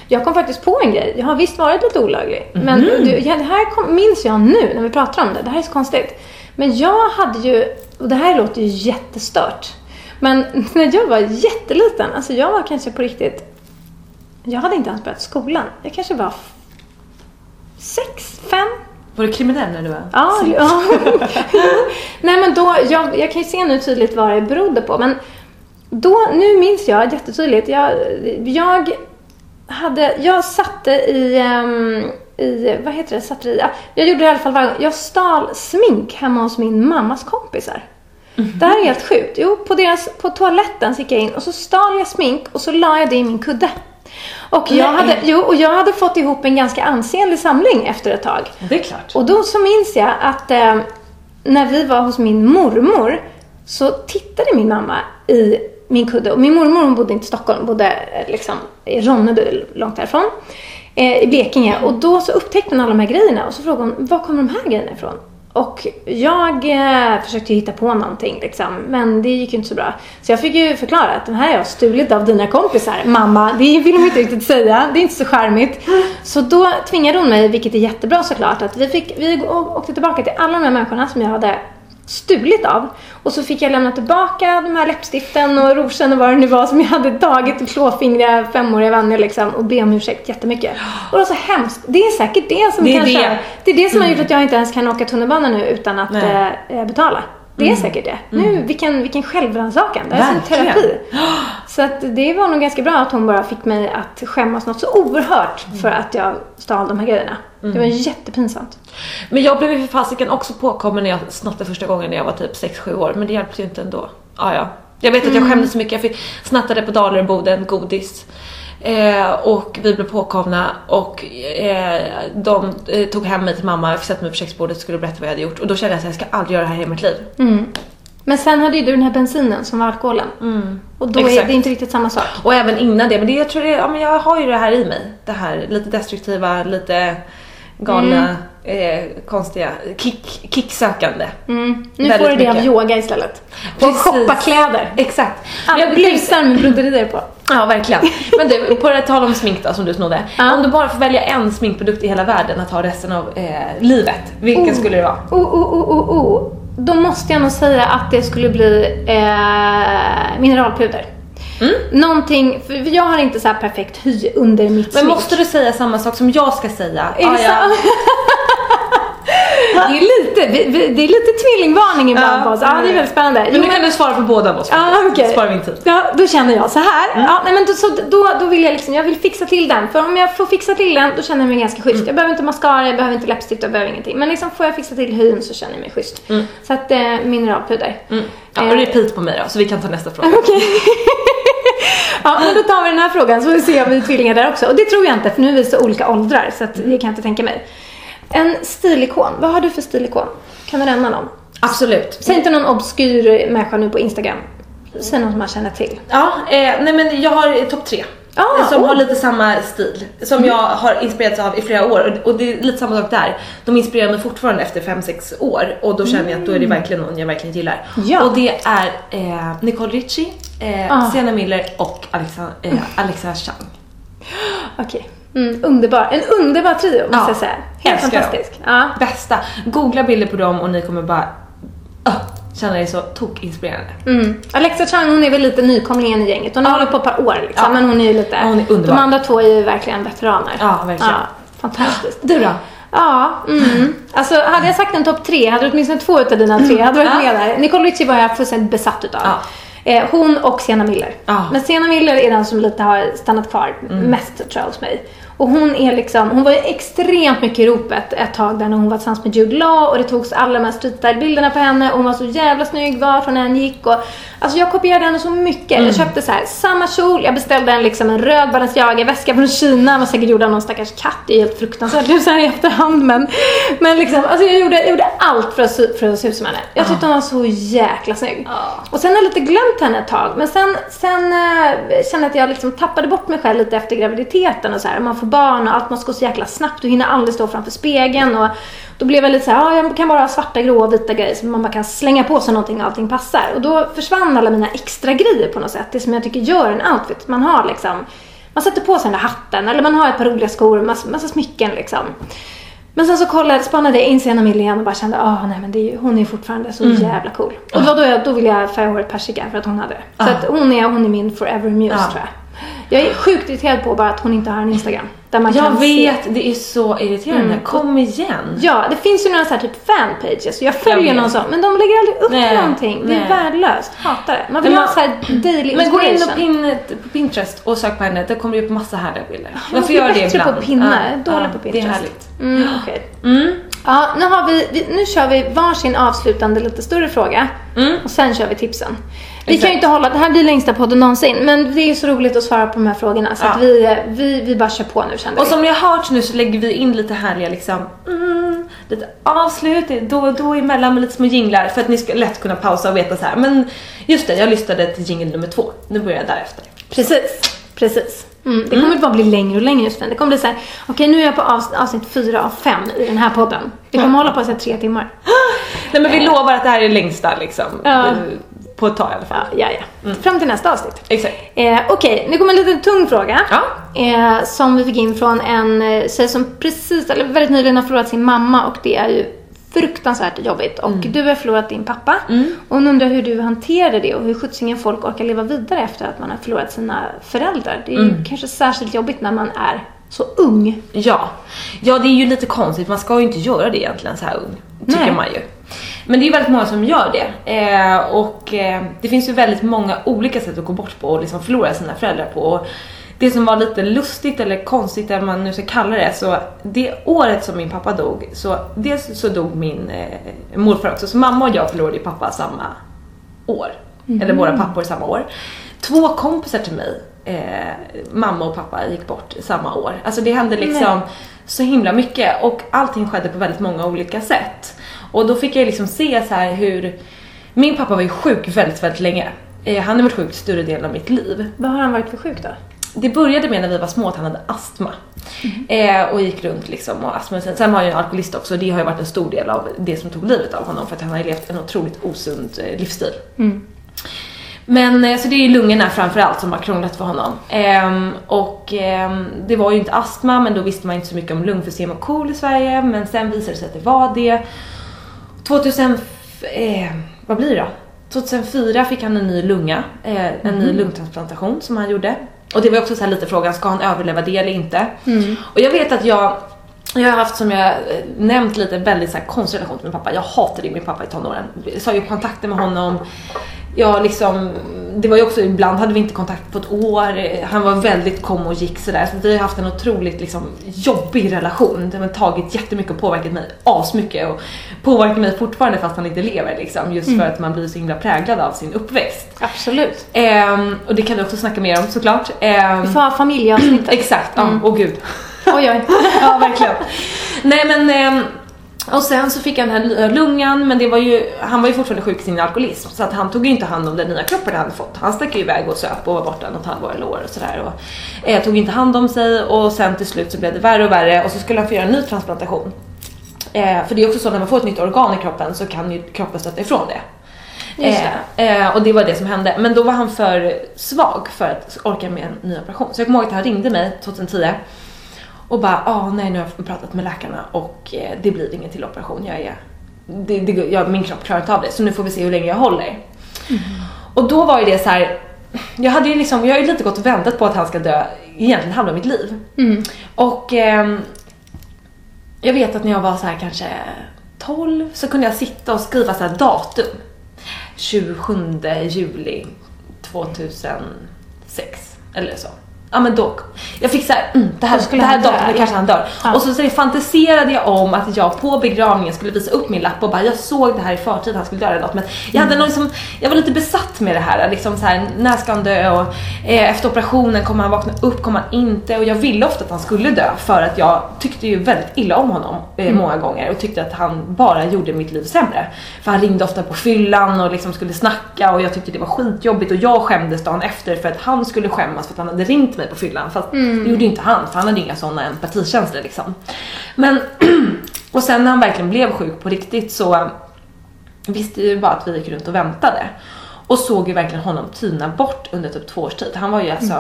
Jag kom faktiskt på en grej. Jag har visst varit lite olaglig. Men Mhm. du, ja, det här kom, minns jag nu när vi pratar om det. Det här är så konstigt. Men jag hade ju, och det här låter ju jättestört. Men när jag var jätteliten, alltså jag var kanske på riktigt, jag hade inte ens börjat skolan. Jag kanske var sex, fem, Var du kriminell när du var Ja, sex? ja. Nej men då, jag, jag kan ju se nu tydligt vad det berodde på. Men då, nu minns jag jättetydligt. Jag, jag hade, jag satte i, ehm, i vad heter det, satte i, ja, jag gjorde det i alla fall varje gång. Jag stal smink hemma hos min mammas kompisar. Det här är helt sjukt. Jo, på, deras, på toaletten så gick jag in och så stal jag smink och så la jag det i min kudde. Och jag, Nej. hade, jo, och jag hade fått ihop en ganska ansenlig samling efter ett tag. Det är klart. Och då så minns jag att eh, när vi var hos min mormor så tittade min mamma i min kudde. Och min mormor hon bodde inte i Stockholm, hon bodde eh, liksom i Ronneby, långt därifrån. Eh, I Blekinge. Och då så upptäckte hon alla de här grejerna och så frågade hon, var kommer de här grejerna ifrån? Och jag eh, försökte ju hitta på någonting liksom, men det gick ju inte så bra. Så jag fick ju förklara att den här har jag stulit av dina kompisar. Mamma, det vill de inte riktigt säga. Det är inte så charmigt. Så då tvingade hon mig, vilket är jättebra såklart, att vi, fick, vi åkte tillbaka till alla de här människorna som jag hade stulit av. Och så fick jag lämna tillbaka de här läppstiften och rougen och vad det nu var som jag hade tagit och klåfingriga femåriga vänner liksom och be om ursäkt jättemycket. Och det var så hemskt. Det är säkert det som Det är kanske det. det är det som har Mm. gjort att jag inte ens kan åka tunnelbana nu utan att Nej. eh, betala. Det är Mm. säkert det. Nu, vilken, vilken självrannsakan. Det är som terapi. Så att det var nog ganska bra att hon bara fick mig att skämmas något så oerhört för att jag stal de här grejerna. Det var Mm. jättepinsamt. Men jag blev ju för fasiken också påkommen när jag snattade första gången när jag var typ 6-7 år, men det hjälpte ju inte ändå. Ah, ja. Jag vet att jag Mm. skämdes så mycket, jag fick, snattade på Dalarboden godis. Eh, och vi blev påkomna och eh, de eh, tog hem mig till mamma, jag sätta mig vid köksbordet och skulle berätta vad jag hade gjort. Och då kände jag att jag ska aldrig göra det här i mitt liv. Mm. Men sen hade ju du den här bensinen som var alkoholen. Och då är Exakt. det inte riktigt samma sak. Och även innan det, men det, jag tror det, ja, men jag har ju det här i mig. Det här lite destruktiva, lite galna, eh, konstiga, kick, kicksökande. Mm. Nu Väldigt får du det av yoga istället. Precis. shoppa kläder. Exakt. Alla Jag blusar med broderier på. Ja, verkligen. Men du, på det tal om smink då, som du snodde. Om du bara får välja en sminkprodukt i hela världen att ha resten av eh, livet, vilken Oh. skulle det vara? Oh, oh, oh, oh, oh. Då måste jag nog säga att det skulle bli eh, mineralpuder. Någonting, för jag har inte så perfekt hy under mitt Men smink. måste du säga samma sak som jag ska säga? Är det Ah, ja. så? det är lite, vi, vi, det är lite tvillingvarning ibland Ja. på oss. Ja, det är väldigt spännande. Men Jo, nu kan du svara på båda av oss. Ja, okej. Spara min tid. Ja, då känner jag så här. Ja, nej, men då, så, då, då vill jag liksom, jag vill fixa till den. För om jag får fixa till den, då känner jag mig ganska schysst. Jag behöver inte mascara, jag behöver inte läppstift, jag behöver ingenting. Men liksom får jag fixa till hyn så känner jag mig schysst. Så att, eh, mineralpuder. Mm. Ja, och repeat på mig då, så vi kan ta nästa fråga. Okej. Ja, men då tar vi den här frågan så får vi se om vi är tvillingar där också. Och det tror jag inte, för nu är vi så olika åldrar så det kan jag inte tänka mig. En stilikon, vad har du för stilikon? Kan du nämna någon? Absolut. Säg inte någon obskyr människa nu på Instagram. Säg någon som man känner till. Ja, eh, nej men jag har topp tre. Ah, som oh. har lite samma stil. Som jag har inspirerats av i flera år. Och det är lite samma sak där. De inspirerar mig fortfarande efter 5-6 år. Och då känner jag att då är det verkligen någon jag verkligen gillar. Ja. Och det är eh, Nicole Richie, eh, Ah. Sienna Miller och Alexa, eh, Alexa Chang. Okej. Mm, underbar. En underbar trio måste Ja, jag säga. Helt fantastisk. Ja. Bästa. Googla bilder på dem och ni kommer bara uh, känna er så tokinspirerande. Mm. Alexa Chang hon är väl lite nykomlingen i gänget. Hon har hållit på ett par år liksom, Ja. men hon är ju lite... Hon är underbar. De andra två är ju verkligen veteraner. Ja, verkligen. Ja, fantastiskt. Du då? Ja, mm. Alltså hade jag sagt en topp tre, hade åtminstone två utav dina tre hade varit Ja. med där. Nicole Richie var jag fullständigt besatt utav. Ja. Eh, hon och Sienna Miller. Ja. Men Sienna Miller är den som lite har stannat kvar mest tror jag hos mig. Och hon är liksom, hon var ju extremt mycket i ropet ett tag där när hon var tillsammans med Jude Law och det togs alla de här streetstyle-bilderna på henne och hon var så jävla snygg vart hon än gick och Alltså jag kopierade henne så mycket. Jag köpte så här samma kjol, jag beställde en liksom en röd Balenciaga-väska från Kina, var säkert gjord av någon stackars katt, det är helt fruktansvärt nu så här i efterhand men Men liksom, alltså jag gjorde, jag gjorde allt för att, för att se ut som henne. Jag tyckte hon var så jäkla snygg. Och sen har jag lite glömt henne ett tag, men sen, sen äh, kände jag att jag liksom tappade bort mig själv lite efter graviditeten och så här. Man får barn och allt måste gå så jäkla snabbt, du hinner aldrig stå framför spegeln och då blev jag lite så här, ja, jag kan bara ha svarta, grå och vita grejer så man bara kan slänga på sig någonting och allting passar. Och då försvann alla mina extra grejer på något sätt. Det som jag tycker gör en outfit. Man har liksom, man sätter på sig den där hatten eller man har ett par roliga skor, massa, massa smycken liksom. Men sen så kollade, spannade jag in Miller igen och bara kände, ah nej men det är ju, hon är fortfarande så jävla cool. Och då, då, då ville jag färga håret persika för att hon hade det. Så att hon är, hon är min forever muse Ja. tror jag. Jag är sjukt irriterad på bara att hon inte har en Instagram. Där man Jag kan vet, Se. det är så irriterande. Mm. Kom igen. Ja, det finns ju några så här typ fanpages. Jag Jag följer vet. någon sån, men de lägger aldrig upp Nej, någonting. Det är nej. värdelöst. Hatar det. Man vill Men ha man- så här daily Men gå in och pin, på Pinterest och sök på henne, det kommer ju upp massa härliga bilder. Man Jag får blir göra det bättre ibland. på att pinna. Ja, Dålig ja, på Det är Pinterest. härligt. Mm, okej. Mm. Ja, nu, har vi, nu kör vi varsin avslutande lite större fråga. Och sen kör vi tipsen. Vi kan ju inte hålla, det här blir längsta podden någonsin, men det är så roligt att svara på de här frågorna så Ja. att vi, vi, vi bara kör på nu kände Och vi. som ni har hört nu så lägger vi in lite härliga liksom, mm, lite avslut då och då emellan med lite små jinglar för att ni ska lätt kunna pausa och veta så här. Men just det, jag lyssnade till jingle nummer två. Nu börjar jag därefter. Precis, precis. Mm, det kommer bara bli längre och längre nu. Det kommer bli så här, okej nu är jag på avs- avsnitt fyra av fem i den här podden. Vi kommer hålla på i tre timmar. Nej men vi lovar att det här är längsta liksom. Ja. eh, På ett tag i alla fall. Ja, ja. Fram till nästa avsnitt. Exakt. Eh, Okej, nu kommer en liten tung fråga. Ja. Eh, som vi fick in från en eh, tjej som precis, eller väldigt nyligen har förlorat sin mamma och det är ju fruktansvärt jobbigt. Och Mm. du har förlorat din pappa. Och hon undrar hur du hanterade det och hur sjuttsingen folk orkar leva vidare efter att man har förlorat sina föräldrar. Det är ju Mm. kanske särskilt jobbigt när man är så ung. Ja. ja, det är ju lite konstigt. Man ska ju inte göra det egentligen så här ung. Tycker Nej. man ju. Men det är ju väldigt många som gör det. Eh, och eh, det finns ju väldigt många olika sätt att gå bort på och liksom förlora sina föräldrar på. Och det som var lite lustigt eller konstigt, eller man nu ska kalla det, så det året som min pappa dog, så dels så dog min eh, morfar också. Så mamma och jag förlorade ju pappa samma år. Eller våra pappor samma år. Två kompisar till mig, eh, mamma och pappa, gick bort samma år. Alltså det hände liksom så himla mycket och allting skedde på väldigt många olika sätt. Och då fick jag liksom se så här hur min pappa var ju sjuk väldigt, väldigt länge. Eh, han har varit sjuk större delen av mitt liv. Vad har han varit för sjuk då? Det började med när vi var små att han hade astma. Eh, och gick runt liksom och astma. Sen, sen var han ju alkoholist också och det har ju varit en stor del av det som tog livet av honom för att han har ju levt en otroligt osund eh, livsstil. Men eh, så det är ju lungorna framförallt som har krånglat för honom. Ehm, och ehm, det var ju inte astma men då visste man inte så mycket om lungfysem och KOL i Sverige men sen visade det sig att det var det. 2000, eh, vad blir det då? 2004 fick han en ny lunga, eh, en ny lungtransplantation som han gjorde. Och det var också så här lite frågan, ska han överleva det eller inte? Och jag vet att jag jag har haft, som jag eh, nämnt lite, en väldigt så här konstig relation till min pappa. Jag hatade min pappa i tonåren. Jag sa ju kontakter med honom. Jag liksom det var ju också, ibland hade vi inte kontakt på ett år. Han var väldigt kom och gick sådär. Så vi har haft en otroligt liksom, jobbig relation. Det har tagit jättemycket och påverkat mig asmycket och påverkar mig fortfarande fast han inte lever liksom. Just Mm. för att man blir så himla präglad av sin uppväxt. Absolut. Ehm, och det kan vi också snacka mer om såklart. Ehm, Vi får ha familjeavsnittet. Exakt, ja, Mm. åh gud. Oj, oj. ja, verkligen. Nej men, ehm, och sen så fick han den här lungan, men det var ju, han var ju fortfarande sjuk i sin alkoholism så att han tog ju inte hand om den nya kroppen han hade fått. Han stack ju iväg och söp och var borta något halvår eller år och sådär. Och, eh, tog inte hand om sig och sen till slut så blev det värre och värre och så skulle han få göra en ny transplantation. Eh, för det är också så när man får ett nytt organ i kroppen så kan ju kroppen stöta ifrån det. Just Eh, eh, och det var det som hände. Men då var han för svag för att orka med en ny operation. Så jag kommer ihåg att han ringde mig 2010 och bara ah nej nu har jag pratat med läkarna och eh, det blir ingen till operation. Jag är, det, det, jag, min kropp klarar inte av det så nu får vi se hur länge jag håller. Och då var ju det så här. Jag hade ju liksom, jag har ju lite gått och väntat på att han ska dö egentligen halva mitt liv. Mm. Och ehm, jag vet att när jag var så här kanske 12 så kunde jag sitta och skriva så här datum. 27 juli 2006 eller så. Ja men då, jag fick såhär, mm, det här, det här datumet kanske han dör. Ja. Och så, så fantiserade jag om att jag på begravningen skulle visa upp min lapp och bara jag såg det här i förtid, han skulle dö eller något. Men jag, hade Mm. nog liksom, jag var lite besatt med det här, liksom så här, när ska han dö och eh, efter operationen kommer han vakna upp, kommer han inte? Och jag ville ofta att han skulle dö för att jag tyckte ju väldigt illa om honom eh, Mm. många gånger och tyckte att han bara gjorde mitt liv sämre. För han ringde ofta på fyllan och liksom skulle snacka och jag tyckte det var skitjobbigt och jag skämdes dagen efter för att han skulle skämmas för att han hade ringt mig på fyllan. Fast Mm. det gjorde ju inte han för han hade inga sådana empatikänslor liksom. Men, och sen när han verkligen blev sjuk på riktigt så visste ju bara att vi gick runt och väntade. Och såg ju verkligen honom tyna bort under typ två års tid. Han var ju alltså,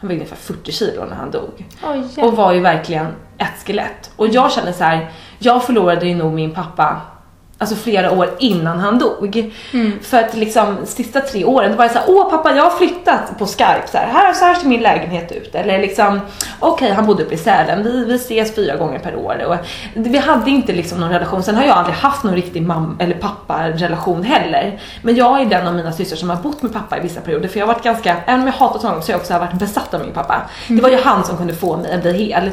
han var ungefär 40 kilo när han dog. Oj, Och var ju verkligen ett skelett. Och jag kände så här, jag förlorade ju nog min pappa Alltså flera år innan han dog. För att liksom sista tre åren, det var så här, åh pappa jag har flyttat på skype så här, här, så här ser min lägenhet ut. Eller liksom, okej han bodde uppe i Sälen, vi, vi ses fyra gånger per år. Och vi hade inte liksom någon relation, sen har jag aldrig haft någon riktig mamma eller pappa relation heller. Men jag är den av mina systrar som har bott med pappa i vissa perioder för jag har varit ganska, även om jag hatat honom så har jag också varit besatt av min pappa. Det var ju han som kunde få mig att bli hel.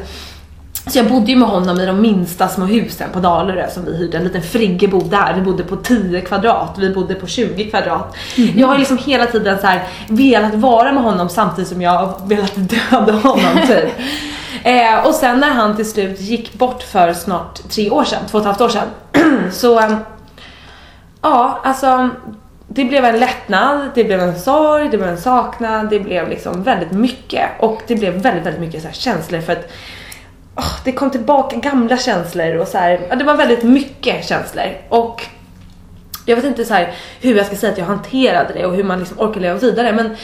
Så jag bodde ju med honom i de minsta små husen på Dalarö som vi hyrde. En liten friggebod där. Vi bodde på 10 kvadrat, vi bodde på 20 kvadrat. Jag har liksom hela tiden så här velat vara med honom samtidigt som jag har velat döda honom typ. eh, och sen när han till slut gick bort för snart tre år sedan, två och ett halvt år sedan. så eh, ja, alltså det blev en lättnad, det blev en sorg, det blev en saknad, det blev liksom väldigt mycket. Och det blev väldigt, väldigt mycket så här känslor för att åh, det kom tillbaka gamla känslor och så här, ja, det var väldigt mycket känslor. Och jag vet inte så här hur jag ska säga att jag hanterade det och hur man liksom orkar leva vidare men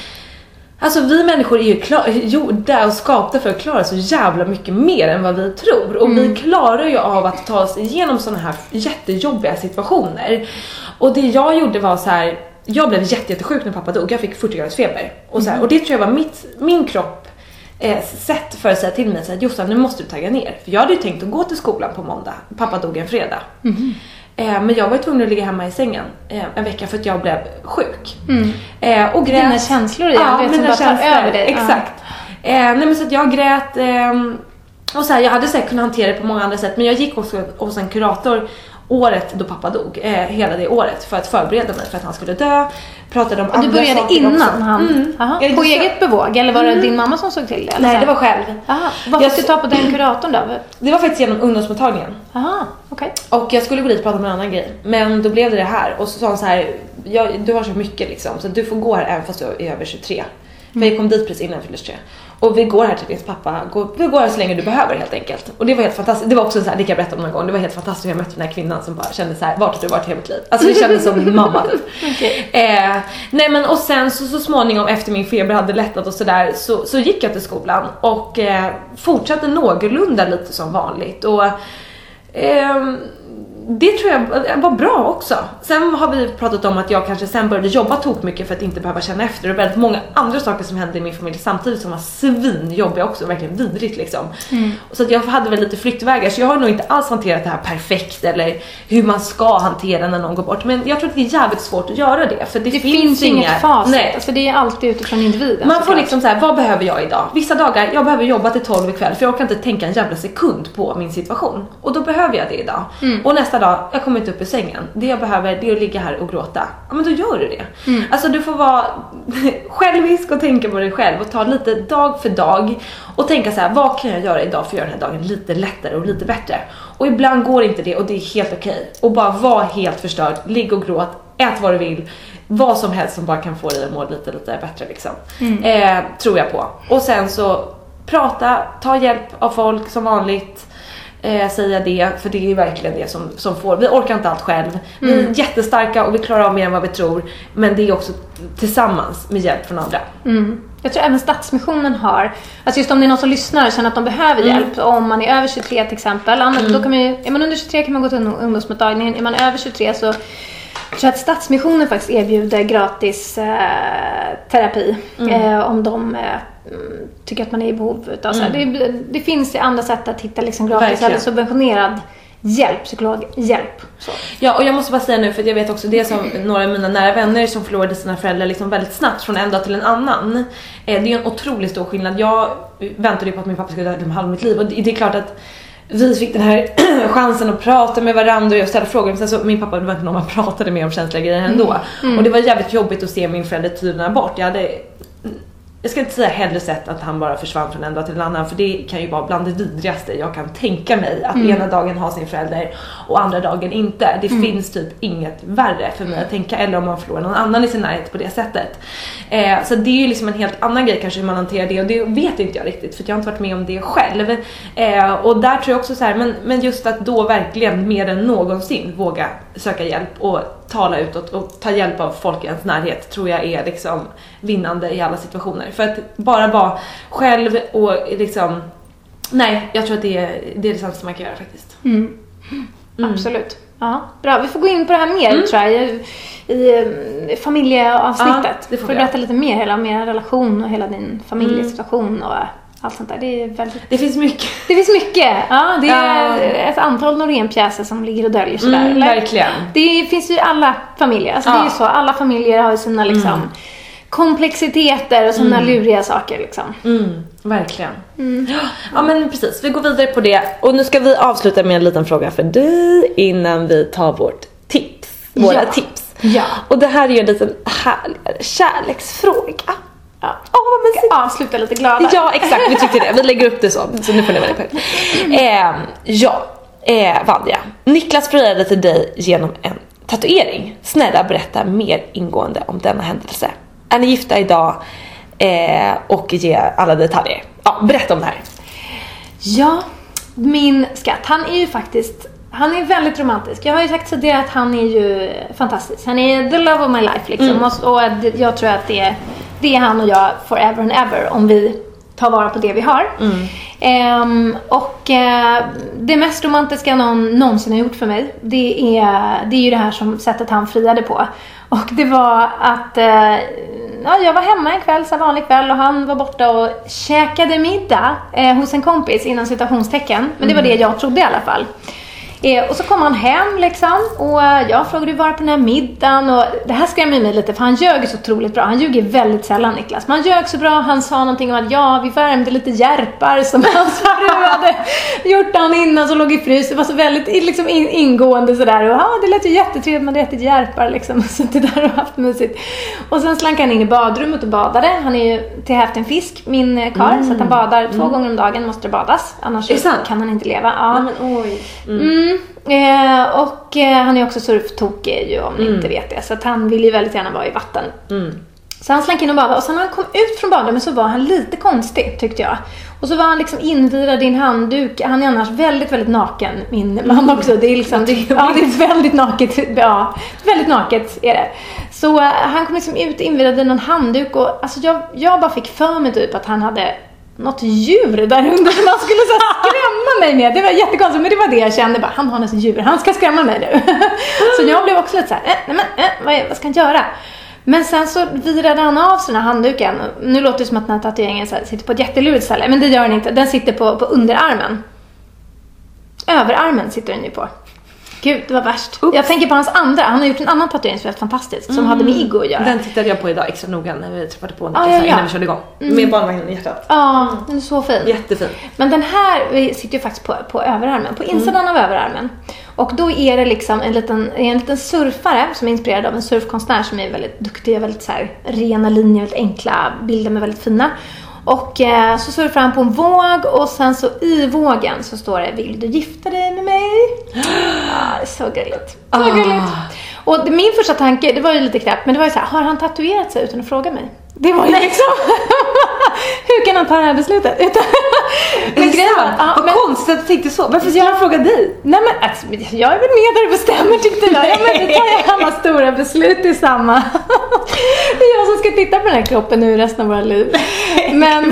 Alltså vi människor är ju klar, gjorda och skapta för att klara så jävla mycket mer än vad vi tror. Och vi klarar ju av att ta oss igenom sådana här jättejobbiga situationer. Och det jag gjorde var så här. jag blev jätte, jättesjuk när pappa dog. Jag fick 40 graders feber. Och, så här, och det tror jag var mitt, min kropp eh, sätt för att säga till mig så att Jossan nu måste du tagga ner. För jag hade ju tänkt att gå till skolan på måndag. Pappa dog en fredag. Eh, men jag var ju tvungen att ligga hemma i sängen eh, en vecka för att jag blev sjuk. Eh, och grät. Dina känslor igen, du vet, som bara tar över dig. Ja. Exakt. Eh, nej men så att jag grät ehm, och så här, jag hade säkert kunnat hantera det på många andra sätt men jag gick också hos en kurator året då pappa dog, eh, hela det året för att förbereda mig för att han skulle dö. Pratade om Och du andra började saker innan också. han... Mm. Aha. På så- eget bevåg? Eller var det Mm. din mamma som såg till det? eller Nej det var själv. Aha. Vad Jag fick du ta på den kuratorn då? Det var faktiskt genom ungdomsmottagningen. Aha, okej. Och jag skulle gå dit och prata om en annan grej. Men då blev det det här. Och så sa han så här, du har så mycket liksom så du får gå här även fast du är över 23. För jag kom dit precis innan jag fyllde 23. Och vi går här till din pappa, går, vi går här så länge du behöver helt enkelt. Och det var helt fantastiskt. Det var också så här, det kan jag berätta om någon gång. Det var helt fantastiskt hur jag mötte den här kvinnan som bara kände så här, vart har du varit hela mitt liv? Alltså det kändes som min mamma typ. Eh, nej men och sen så, så småningom efter min feber hade lättat och sådär så, så gick jag till skolan och eh, fortsatte någorlunda lite som vanligt. Och ehm, det tror jag var bra också. Sen har vi pratat om att jag kanske sen började jobba tok mycket för att inte behöva känna efter. Och väldigt många andra saker som hände i min familj samtidigt som var svinjobbiga också, verkligen vidrigt liksom. Mm. Så att jag hade väl lite flyktvägar så jag har nog inte alls hanterat det här perfekt eller hur man ska hantera när någon går bort. Men jag tror att det är jävligt svårt att göra det för det, Det finns, finns inga... inget facit. Nej. Alltså det är alltid utifrån individen. Man får liksom såhär, vad behöver jag idag? Vissa dagar, jag behöver jobba till 12 ikväll för jag orkar inte tänka en jävla sekund på min situation. Och då behöver jag det idag. Mm. Och nästa dag, jag kommer inte upp ur sängen. Det jag behöver, det är att ligga här och gråta. Ja men då gör du det. Mm. Alltså du får vara självisk och tänka på dig själv och ta lite dag för dag. Och tänka så här, vad kan jag göra idag för att göra den här dagen lite lättare och lite bättre? Och ibland går inte det och det är helt okej. Och bara var helt förstörd, ligg och gråt, ät vad du vill. Vad som helst som bara kan få dig att må lite, lite bättre liksom. Mm. Eh, tror jag på. Och sen så prata, ta hjälp av folk som vanligt. Eh, säga det, för det är verkligen det som, som får. Vi orkar inte allt själv. Vi Mm. är jättestarka och vi klarar av mer än vad vi tror. Men det är också tillsammans med hjälp från andra. Mm. Jag tror även Stadsmissionen har, alltså just om det är någon som lyssnar och känner att de behöver Mm. hjälp, om man är över 23 till exempel, annars, då kan man ju, är man under 23 kan man gå till ung- ungdomsmottagningen, är man över 23 så tror att Stadsmissionen faktiskt erbjuder gratis eh, terapi Mm. eh, om de eh, mm, tycker att man är i behov utav. Mm. Det, det finns andra sätt att hitta liksom gratis Verkligen. eller subventionerad hjälp, psykologhjälp. Så. Ja och jag måste bara säga nu för jag vet också det som några av mina nära vänner som förlorade sina föräldrar liksom väldigt snabbt från en dag till en annan. Eh, Det är en otroligt stor skillnad. Jag väntade ju på att min pappa skulle dö inom halva mitt liv och det det är klart att vi fick den här chansen att prata med varandra och ställa frågor. Men sen så, min pappa det var inte någon man pratade med om känsliga grejer ändå. Mm. Och det var jävligt jobbigt att se min förälder tyna bort. Jag hade jag ska inte säga hellre sett att han bara försvann från en dag till en annan för det kan ju vara bland det vidrigaste jag kan tänka mig. Att Mm. ena dagen ha sin förälder och andra dagen inte. Det Mm. finns typ inget värre för mig att tänka eller om man förlorar någon annan i sin närhet på det sättet. Eh, så det är ju liksom en helt annan grej kanske hur man hanterar det och det vet inte jag riktigt för jag har inte varit med om det själv. Eh, och där tror jag också så här, men, men just att då verkligen mer än någonsin våga söka hjälp och tala utåt och ta hjälp av folk i ens närhet tror jag är liksom vinnande i alla situationer. För att bara vara själv och liksom Nej, jag tror att det är det, är det sämsta man kan göra faktiskt. Mm. Absolut. Ja, bra. Vi får gå in på det här mer Mm. tror jag i, i eh, familjeavsnittet. Ja, det får du berätta lite mer hela om er relation och hela din familjesituation och allt sånt där. Det är väldigt... Det finns mycket. Det finns mycket. Ja, det är Ja. ett antal Norénpjäser som ligger och döljer sig Mm, där. eller? verkligen. Det finns ju i alla familjer. Alltså det är Ja. ju så. Alla familjer har ju sina liksom Mm. komplexiteter och sina Mm. luriga saker liksom. Mm, verkligen. Mm. Ja men precis, vi går vidare på det. Och nu ska vi avsluta med en liten fråga för dig innan vi tar vårt tips. Våra Ja. tips. Ja. Och det här är ju en liten härligare kärleksfråga. Ja. Åh, men Ska avsluta lite glada. Ja exakt, vi tyckte det. Vi lägger upp det så. Så nu får ni vara på eh, Ja, eh, Vanja. Niklas friade till dig genom en tatuering. Snälla berätta mer ingående om denna händelse. Är ni gifta idag? Eh, och ge alla detaljer. Ja, berätta om det här. Ja, min skatt. Han är ju faktiskt han är väldigt romantisk. Jag har ju sagt tidigare att han är ju fantastisk. Han är the love of my life liksom. Mm. Och, och jag tror att det är, det är han och jag forever and ever om vi tar vara på det vi har. Mm. Ehm, och eh, det mest romantiska någon någonsin har gjort för mig, det är, det är ju det här som sättet han friade på. Och det var att eh, ja, jag var hemma en kväll, så vanlig kväll, och han var borta och käkade middag eh, hos en kompis inom citationstecken. Men det var det jag trodde i alla fall. Eh, och så kom han hem liksom och eh, jag frågade hur var det på den här middagen och det här skrämmer mig lite för han ljög så otroligt bra. Han ljuger väldigt sällan Niklas. Men han ljög så bra. Han sa någonting om att ja, vi värmde lite järpar som hans fru hade gjort dagen innan som låg i frys. Det var så väldigt liksom, in, ingående sådär och ja, det lät ju jättetrevligt. Man hade ätit järpar liksom och suttit där och haft mysigt. Och sen slank han in i badrummet och badade. Han är ju till hälften fisk, min eh, karl, Mm. så att han badar två Mm. gånger om dagen måste det badas. Annars kan han inte leva. Ja. Nej, men, oj. Mm. Eh, och eh, han är också surftokig ju om ni Mm. inte vet det. Så att han vill ju väldigt gärna vara i vatten. Mm. Så han slank in och badade och sen när han kom ut från badrummet så var han lite konstig tyckte jag. Och så var han liksom invirad i en handduk. Han är annars väldigt, väldigt naken, min man också. Det är liksom, det, ja, det är väldigt naket. Ja, väldigt naket är det. Så eh, han kom liksom ut invirad i någon handduk och alltså jag, jag bara fick för mig typ att han hade något djur där under som han skulle så skrämma mig med. Det var jättekonstigt, men det var det jag kände. Bara, han har något djur, han ska skrämma mig nu. så jag blev också lite så här, eh, nej men, eh, vad, vad ska han göra? Men sen så virade han av sig den här handduken. Nu låter det som att den här tatueringen så här, sitter på ett jättelurigt ställe, men det gör den inte. Den sitter på, på underarmen. Överarmen sitter den ju på. Gud, det var värst. Jag tänker på hans andra. Han har gjort en annan tatuering som är fantastisk, som hade med Iggo att göra. Den tittade jag på idag extra noga när vi träffade på Ah, Niklas ja, ja. innan vi körde igång. Mm. Med barnvagnen i hjärtat. Ja, den är så fin. Jättefin. Men den här sitter ju faktiskt på, på överarmen, på insidan av överarmen. Och då är det liksom en liten, en liten surfare som är inspirerad av en surfkonstnär som är väldigt duktig, väldigt så här, rena linjer, väldigt enkla bilder med väldigt fina. Och eh, så surfar han på en våg och sen så i vågen så står det Vill du gifta dig med mig? Det är så gulligt. Så Ah. gulligt. Och min första tanke, det var ju lite knäppt, men det var ju så här, har han tatuerat sig utan att fråga mig? Det var ju liksom, hur kan han ta det här beslutet? Det grejen var- ja, Vad men- konstigt att du tänkte så. Varför skulle han fråga dig? Nej men alltså, jag är väl med där du bestämmer tyckte jag. Ja men vi tar ju alla stora beslut i samma. Det är jag som ska titta på den här kroppen nu resten av våra liv. Men,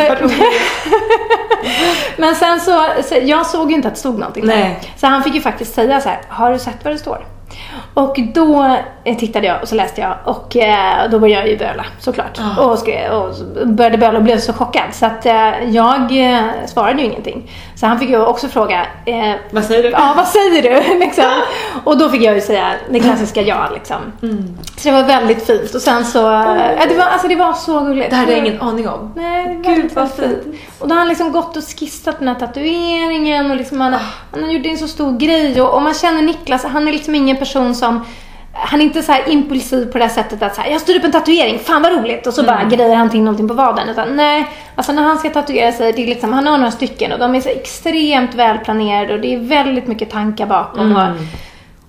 men sen så, så, jag såg ju inte att det stod någonting. Nej. Så han fick ju faktiskt säga så här, har du sett vad det står? Och då eh, tittade jag och så läste jag och eh, då började jag ju böla såklart. Ah. Och, skrev, och började böla och blev så chockad så att eh, jag svarade ju ingenting. Så han fick ju också fråga eh, Vad säger du? Ja, vad säger du? liksom. Och då fick jag ju säga det klassiska ja liksom. Mm. Så det var väldigt fint och sen så, eh, det var, alltså det var så gulligt. Det här hade jag ingen aning om. Nej, Gud, vad fint. Och då har han liksom gått och skissat den här tatueringen och liksom han, han har gjort en så stor grej och, och man känner Niklas, han är liksom ingen person som han är inte så här impulsiv på det sättet att så här, jag styr upp en tatuering, fan vad roligt och så bara grejer han till någonting på vaden. Utan nej, alltså när han ska tatuera sig, det är liksom, han har några stycken och de är så extremt välplanerade och det är väldigt mycket tankar bakom. Och,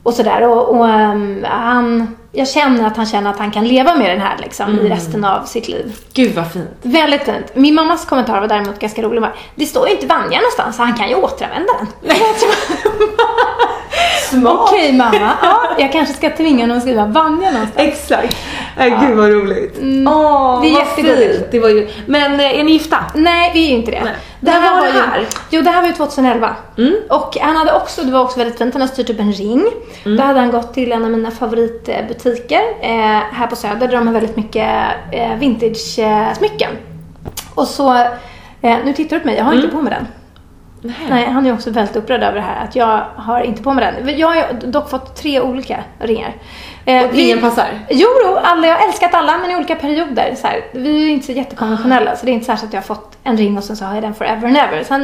och sådär. Och, och ehm, han, jag känner att han känner att han kan leva med den här liksom, i resten av sitt liv. Gud vad fint. Väldigt fint. Min mammas kommentar var däremot ganska rolig. Bara, Det står ju inte Vanja någonstans så han kan ju återanvända den. Smart. Okej mamma, ja, jag kanske ska tvinga honom att skriva Vanja någonstans. Exakt. Äh, Gud vad roligt. Åh, Mm. det är vad fint. Det var ju... Men eh, är ni gifta? Nej, vi är ju inte det. Nej. När var det ju, här? Jo, det här var ju 2011. Mm. Och han hade också, det var också väldigt fint, han hade styrt upp en ring. Mm. Då hade han gått till en av mina favoritbutiker eh, här på Söder där de har väldigt mycket eh, vintage-smycken. Och så, eh, nu tittar du på mig, jag har Mm. inte på mig den. Nej, han är också väldigt upprörd över det här att jag har inte på mig den. Jag har dock fått tre olika ringar. Eh, Och ingen passar? Jo, då, alla, jag har älskat alla men i olika perioder. Så här, vi är inte så jättekonventionella så det är inte så att jag har fått en ring och sen så har jag den forever and ever. Sen,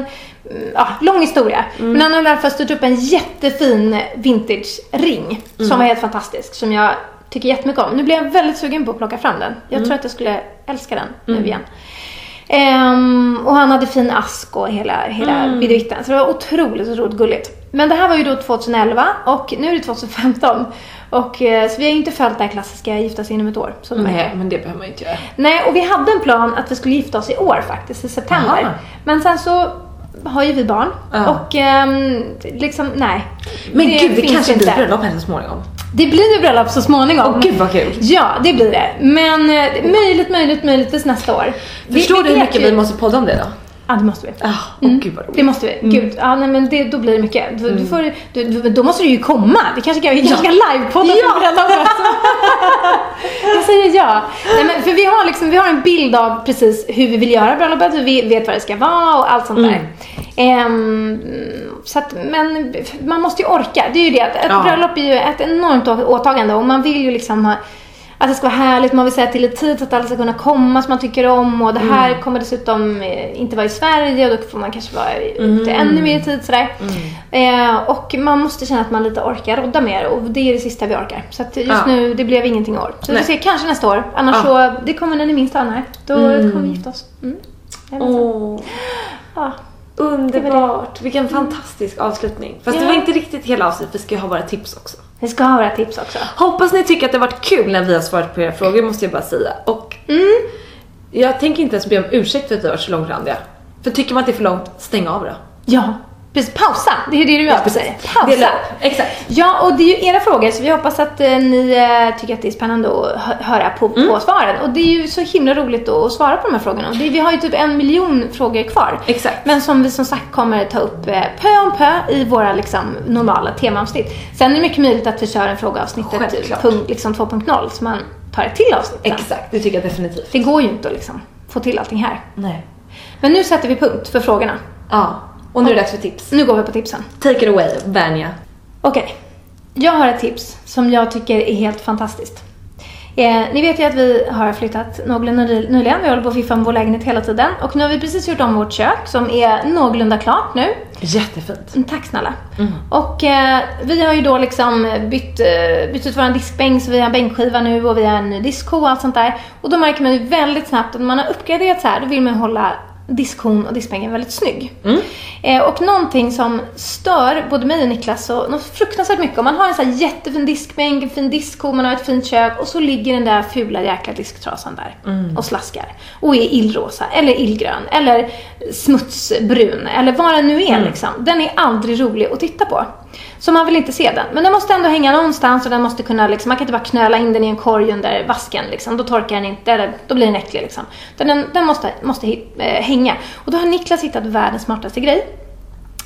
mm, ja, lång historia. Men han har i alla fall styrt upp en jättefin vintage-ring som var helt fantastisk. Som jag tycker jättemycket om. Nu blev jag väldigt sugen på att plocka fram den. Jag tror att jag skulle älska den nu igen. Ehm, och han hade fin ask och hela, hela Mm. videoitten. Så det var otroligt, otroligt gulligt. Men det här var ju då 2011 och nu är det 2015. Och, eh, så vi har ju inte följt det här klassiska gifta sig inom ett år. Som Nej, men det behöver man inte göra. Nej, och vi hade en plan att vi skulle gifta oss i år faktiskt, i september. Aha. Men sen så har ju vi barn Ja. och ehm, liksom, nej. Men gud, det kanske inte. blir bröllop här så småningom. Det blir ju bröllop så småningom. Åh gud vad kul. Ja, det blir det. Men eh, möjligt, möjligt, möjligtvis nästa år. Vi- Förstår du hur mycket ju- vi måste podda om det då? Ja, det måste vi. Ah, åh gud vad roligt. Det måste vi. Gud, ja, nej, men det, då blir det mycket. Du, du får, du, du, då måste du ju komma. Vi kanske ska, vi kanske ska livepodda Ja. för bröllopet. Jag säger ja. Nej, men, för vi har, liksom, vi har en bild av precis hur vi vill göra bröllopet, vi vet vad det ska vara och allt sånt där. Ehm, så att, men man måste ju orka. Det är ju det. Ett Ja. bröllop är ju ett enormt åtagande och man vill ju liksom ha att det ska vara härligt, man vill säga till i tid så att alla ska kunna komma som man tycker om och det här kommer dessutom eh, inte vara i Sverige och då får man kanske vara ute ännu mer i tid sådär. Eh, och man måste känna att man lite orkar rodda mer och det är det sista vi orkar. Så att just Ja. nu, det blev ingenting i år. Så vi Nej. får se, kanske nästa år. Annars Ja. så, det kommer när ni minst anar. Då kommer vi gifta oss. Mm. Ja. underbart. Vilken fantastisk avslutning. Fast det Ja. var inte riktigt hela avsnittet, vi ska ju ha våra tips också. Vi ska ha våra tips också. Hoppas ni tycker att det har varit kul när vi har svarat på era frågor måste jag bara säga. Och jag tänker inte ens be om ursäkt för att det har varit så långrandiga. För tycker man att det är för långt, stäng av då. Ja, Precis, pausa. Det är det du alltid säger. Pausa. Dela. Exakt. Ja, och det är ju era frågor så vi hoppas att eh, ni eh, tycker att det är spännande att hö- höra på, Mm. på svaren. Och det är ju så himla roligt då att svara på de här frågorna. Det, vi har ju typ en miljon frågor kvar. Exakt. Men som vi som sagt kommer ta upp eh, pö om pö i våra liksom, normala temaavsnitt. Sen är det mycket möjligt att vi kör en frågeavsnittet Självklart. punkt, liksom 2.0 så man tar ett till avsnitt. sen. Exakt, det tycker jag definitivt. Det går ju inte att liksom få till allting här. Nej. Men nu sätter vi punkt för frågorna. Ja, och nu är det dags för tips. Nu går vi på tipsen. Take it away, Vanja. Okej. Jag har ett tips som jag tycker är helt fantastiskt. Eh, ni vet ju att vi har flyttat någorlunda ny- nyligen. Vi håller på att fiffa med vår lägenhet hela tiden. Och nu har vi precis gjort om vårt kök som är någorlunda klart nu. Jättefint. Mm, Tack snälla. Och eh, vi har ju då liksom bytt, eh, bytt ut vår diskbänk så vi har en bänkskiva nu och vi har en ny diskho och allt sånt där. Och då märker man ju väldigt snabbt att när man har uppgraderat så här då vill man hålla diskhon och diskbänken väldigt snygg. Eh, och någonting som stör både mig och Niklas så något fruktansvärt mycket. Om man har en så här jättefin diskbänk, en fin diskho, man har ett fint kök och så ligger den där fula jäkla disktrasan där och slaskar. Och är illrosa, eller illgrön, eller smutsbrun, eller vad den nu är liksom. Den är aldrig rolig att titta på. Så man vill inte se den. Men den måste ändå hänga någonstans och den måste kunna liksom, man kan inte bara knöla in den i en korg under vasken liksom. Då torkar den inte, eller då blir den äcklig liksom. Den, den måste, måste eh, hänga. Och då har Niklas hittat världens smartaste grej.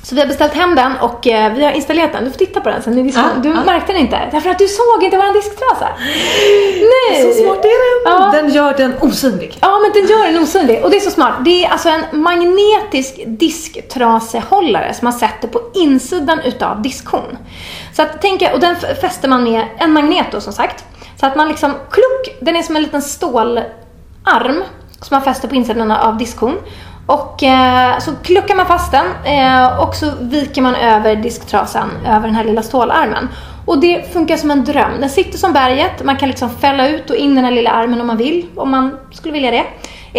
Så vi har beställt hem den och eh, vi har installerat den. Du får titta på den sen. i diskussion. du märkte den inte. Därför att du såg inte våran disktrasa. Nej! Så smart är den. Ja. Den gör den osynlig. Ja, men den gör den osynlig. Och det är så smart. Det är alltså en magnetisk disktrasehållare som man sätter på insidan utav diskhon. Så att tänka, och den fäster man med en magnet då som sagt. Så att man liksom, kluck, den är som en liten stålarm som man fäster på insidan av diskhon. Och eh, så kluckar man fast den eh, och så viker man över disktrasan över den här lilla stålarmen. Och det funkar som en dröm. Den sitter som berget, man kan liksom fälla ut och in den här lilla armen om man vill, om man skulle vilja det.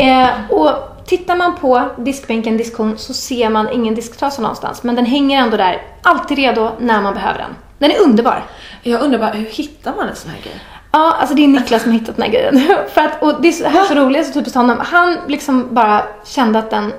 Eh, och tittar man på diskbänken, diskhon, så ser man ingen disktrasa någonstans. Men den hänger ändå där, alltid redo när man behöver den. Den är underbar. Jag undrar bara, hur hittar man en sån här grej? Ja, alltså det är Niklas som har hittat den här grejen. För att, och det är så, här så roligt, så typiskt honom. Han liksom bara kände att den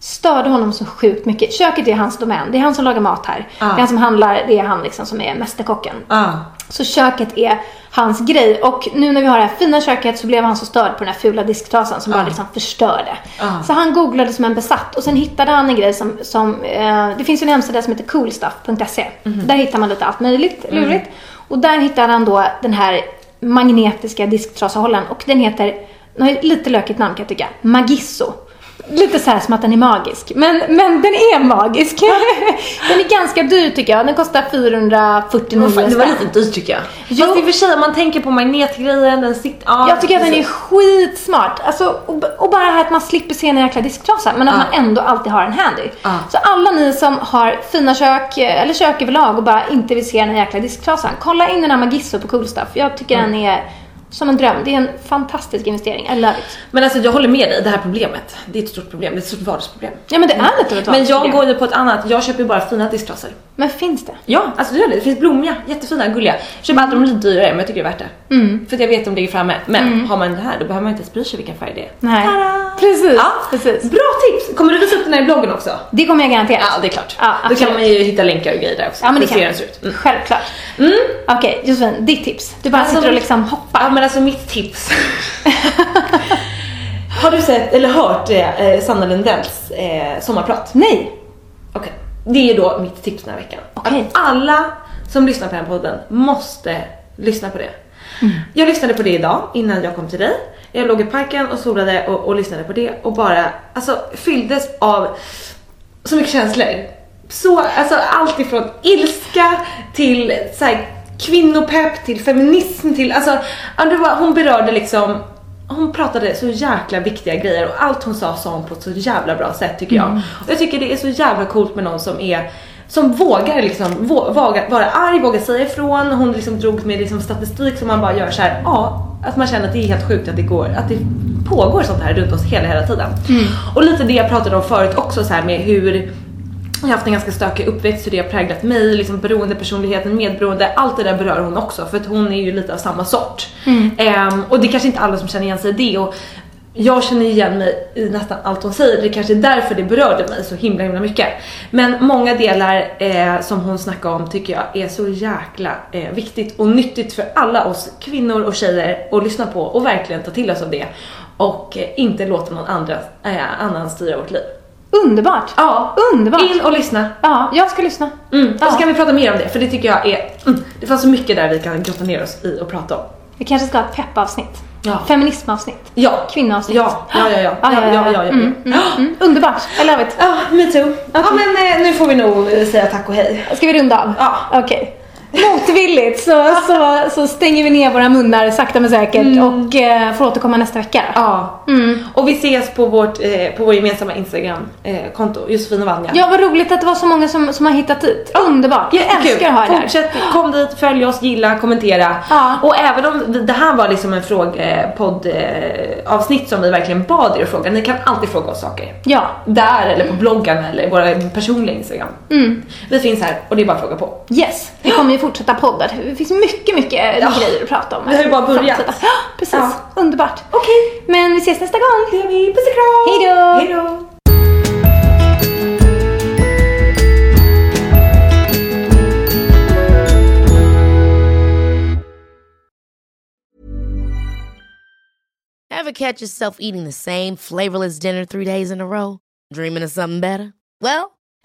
störde honom så sjukt mycket. Köket är hans domän. Det är han som lagar mat här. Ah. Det är han som handlar, det är han liksom som är mästerkocken. Ah. Så köket är hans grej. Och nu när vi har det här fina köket så blev han så störd på den här fula disktrasan som bara liksom förstörde. Ah. Så han googlade som en besatt och sen hittade han en grej som, som eh, det finns en hemsida som heter coolstuff.se. Där hittar man lite allt möjligt lurigt. Och där hittade han då den här magnetiska disktrasahållaren och den heter, den har lite lökigt namn kan jag tycka, Magisso. Lite så här som att den är magisk. Men, men den är magisk. den är ganska dyr tycker jag. Den kostar 449 Det var spänn. lite dyrt tycker jag. Jo. Fast i och för sig om man tänker på magnetgrejen, den sitter... Ja, Jag tycker att den är skitsmart. Alltså, och, och bara här att man slipper se en jäkla disktrasa, men att Ja. man ändå alltid har en handy. Ja. Så alla ni som har fina kök, eller kök överlag och bara inte vill se den här jäkla disktrasan, kolla in den här Magisso på Cool Stuff. Jag tycker Mm. den är som en dröm. Det är en fantastisk investering. I love it. Men alltså jag håller med dig, det här problemet. Det är ett stort problem, det är ett stort vardagsproblem. Ja men det är ett Men jag vardagsproblem. går ju på ett annat, jag köper ju bara fina disktrasor. Men finns det? Ja, alltså det gör det. Det finns blommiga, jättefina, gulliga. Jag köper alltid de lite dyrare men jag tycker det är värt det. Mm. För att jag vet att de ligger framme. Men har man det här då behöver man inte ens bry sig vilken färg det är. Nej. Tada! Precis. Ja. Precis. Bra tips! Kommer du visa upp den här i bloggen också? Det kommer jag garanterat. Ja, det är klart. Ja, då kan man ju hitta länkar och grejer där också. Ja men det kan ut. Mm. Självklart. Okej Josefin, ditt tips. Du bara Alltså, sitter och liksom hoppar. Ja men alltså mitt tips. Har du sett eller hört eh, Sanna Lundells eh, sommarprat? Nej. Okej, det är då mitt tips den här veckan. Okej. Att alla som lyssnar på den här podden måste lyssna på det. Mm. Jag lyssnade på det idag innan jag kom till dig. Jag låg i parken och solade och, och lyssnade på det och bara alltså fylldes av så mycket känslor. Så, alltså allt ifrån ilska till så här, kvinnopepp till feminism till, alltså var, hon berörde liksom hon pratade så jäkla viktiga grejer och allt hon sa sa hon på ett så jävla bra sätt tycker jag. Och jag tycker det är så jävla coolt med någon som är som vågar liksom vå, vågar vara arg, vågar säga ifrån. Hon liksom drog med liksom statistik som man bara gör så här, ja, att man känner att det är helt sjukt att det går, att det pågår sånt här runt oss hela, hela tiden. Och lite det jag pratade om förut också så här med hur jag har haft en ganska stökig uppväxt, hur det har präglat mig, liksom beroendepersonligheten, medberoende, allt det där berör hon också för att hon är ju lite av samma sort. Ehm, och det är kanske inte alla som känner igen sig i det och jag känner igen mig i nästan allt hon säger. Det kanske är därför det berörde mig så himla himla mycket. Men många delar eh, som hon snackar om tycker jag är så jäkla eh, viktigt och nyttigt för alla oss kvinnor och tjejer att lyssna på och verkligen ta till oss av det. Och eh, inte låta någon andra, eh, annan styra vårt liv. Underbart! Ja, Underbart! in och lyssna. Ja, jag ska lyssna. Mm. Ja. Och så kan vi prata mer om det för det tycker jag är, mm, det fanns så mycket där vi kan grotta ner oss i och prata om. Vi kanske ska ha ett peppavsnitt. Ja. Feminismavsnitt. Ja. Kvinnoavsnitt. Ja, ja, ja, ja. Ja, ja, ja. ja, ja, ja. Mm, mm, mm. Underbart! I love it. Ja, me too. Ja men eh, nu får vi nog eh, säga tack och hej. Ska vi runda av? Ja. Okej. Motvilligt så, så, så stänger vi ner våra munnar sakta men säkert och eh, får återkomma nästa vecka. Ja. Mm. Och vi ses på vårt, eh, på vår gemensamma Instagram-konto, Josefin och Vanja. Ja, vad roligt att det var så många som, som har hittat dit. Underbart. Jag Jättekul. älskar att ha er där. Fortsätt, kom dit, följ oss, gilla, kommentera. Ja. Och även om det här var liksom en fråg, eh, eh, som vi verkligen bad er att fråga, ni kan alltid fråga oss saker. Ja. Där eller på bloggen eller våra personliga Instagram. Mm. Vi finns här och det är bara att fråga på. Yes, vi kommer ju fortsätta podda. Det finns mycket, mycket Ja. grejer att prata om. Vi har ju bara börjat. Framtida. Ja, precis. Ja. Underbart. Okej, Men vi ses nästa gång. det gör vi. Puss och kram! Hej då! Hej då! Ever catch yourself eating the same flavorless dinner three days in a row? Dreaming of something better? Well,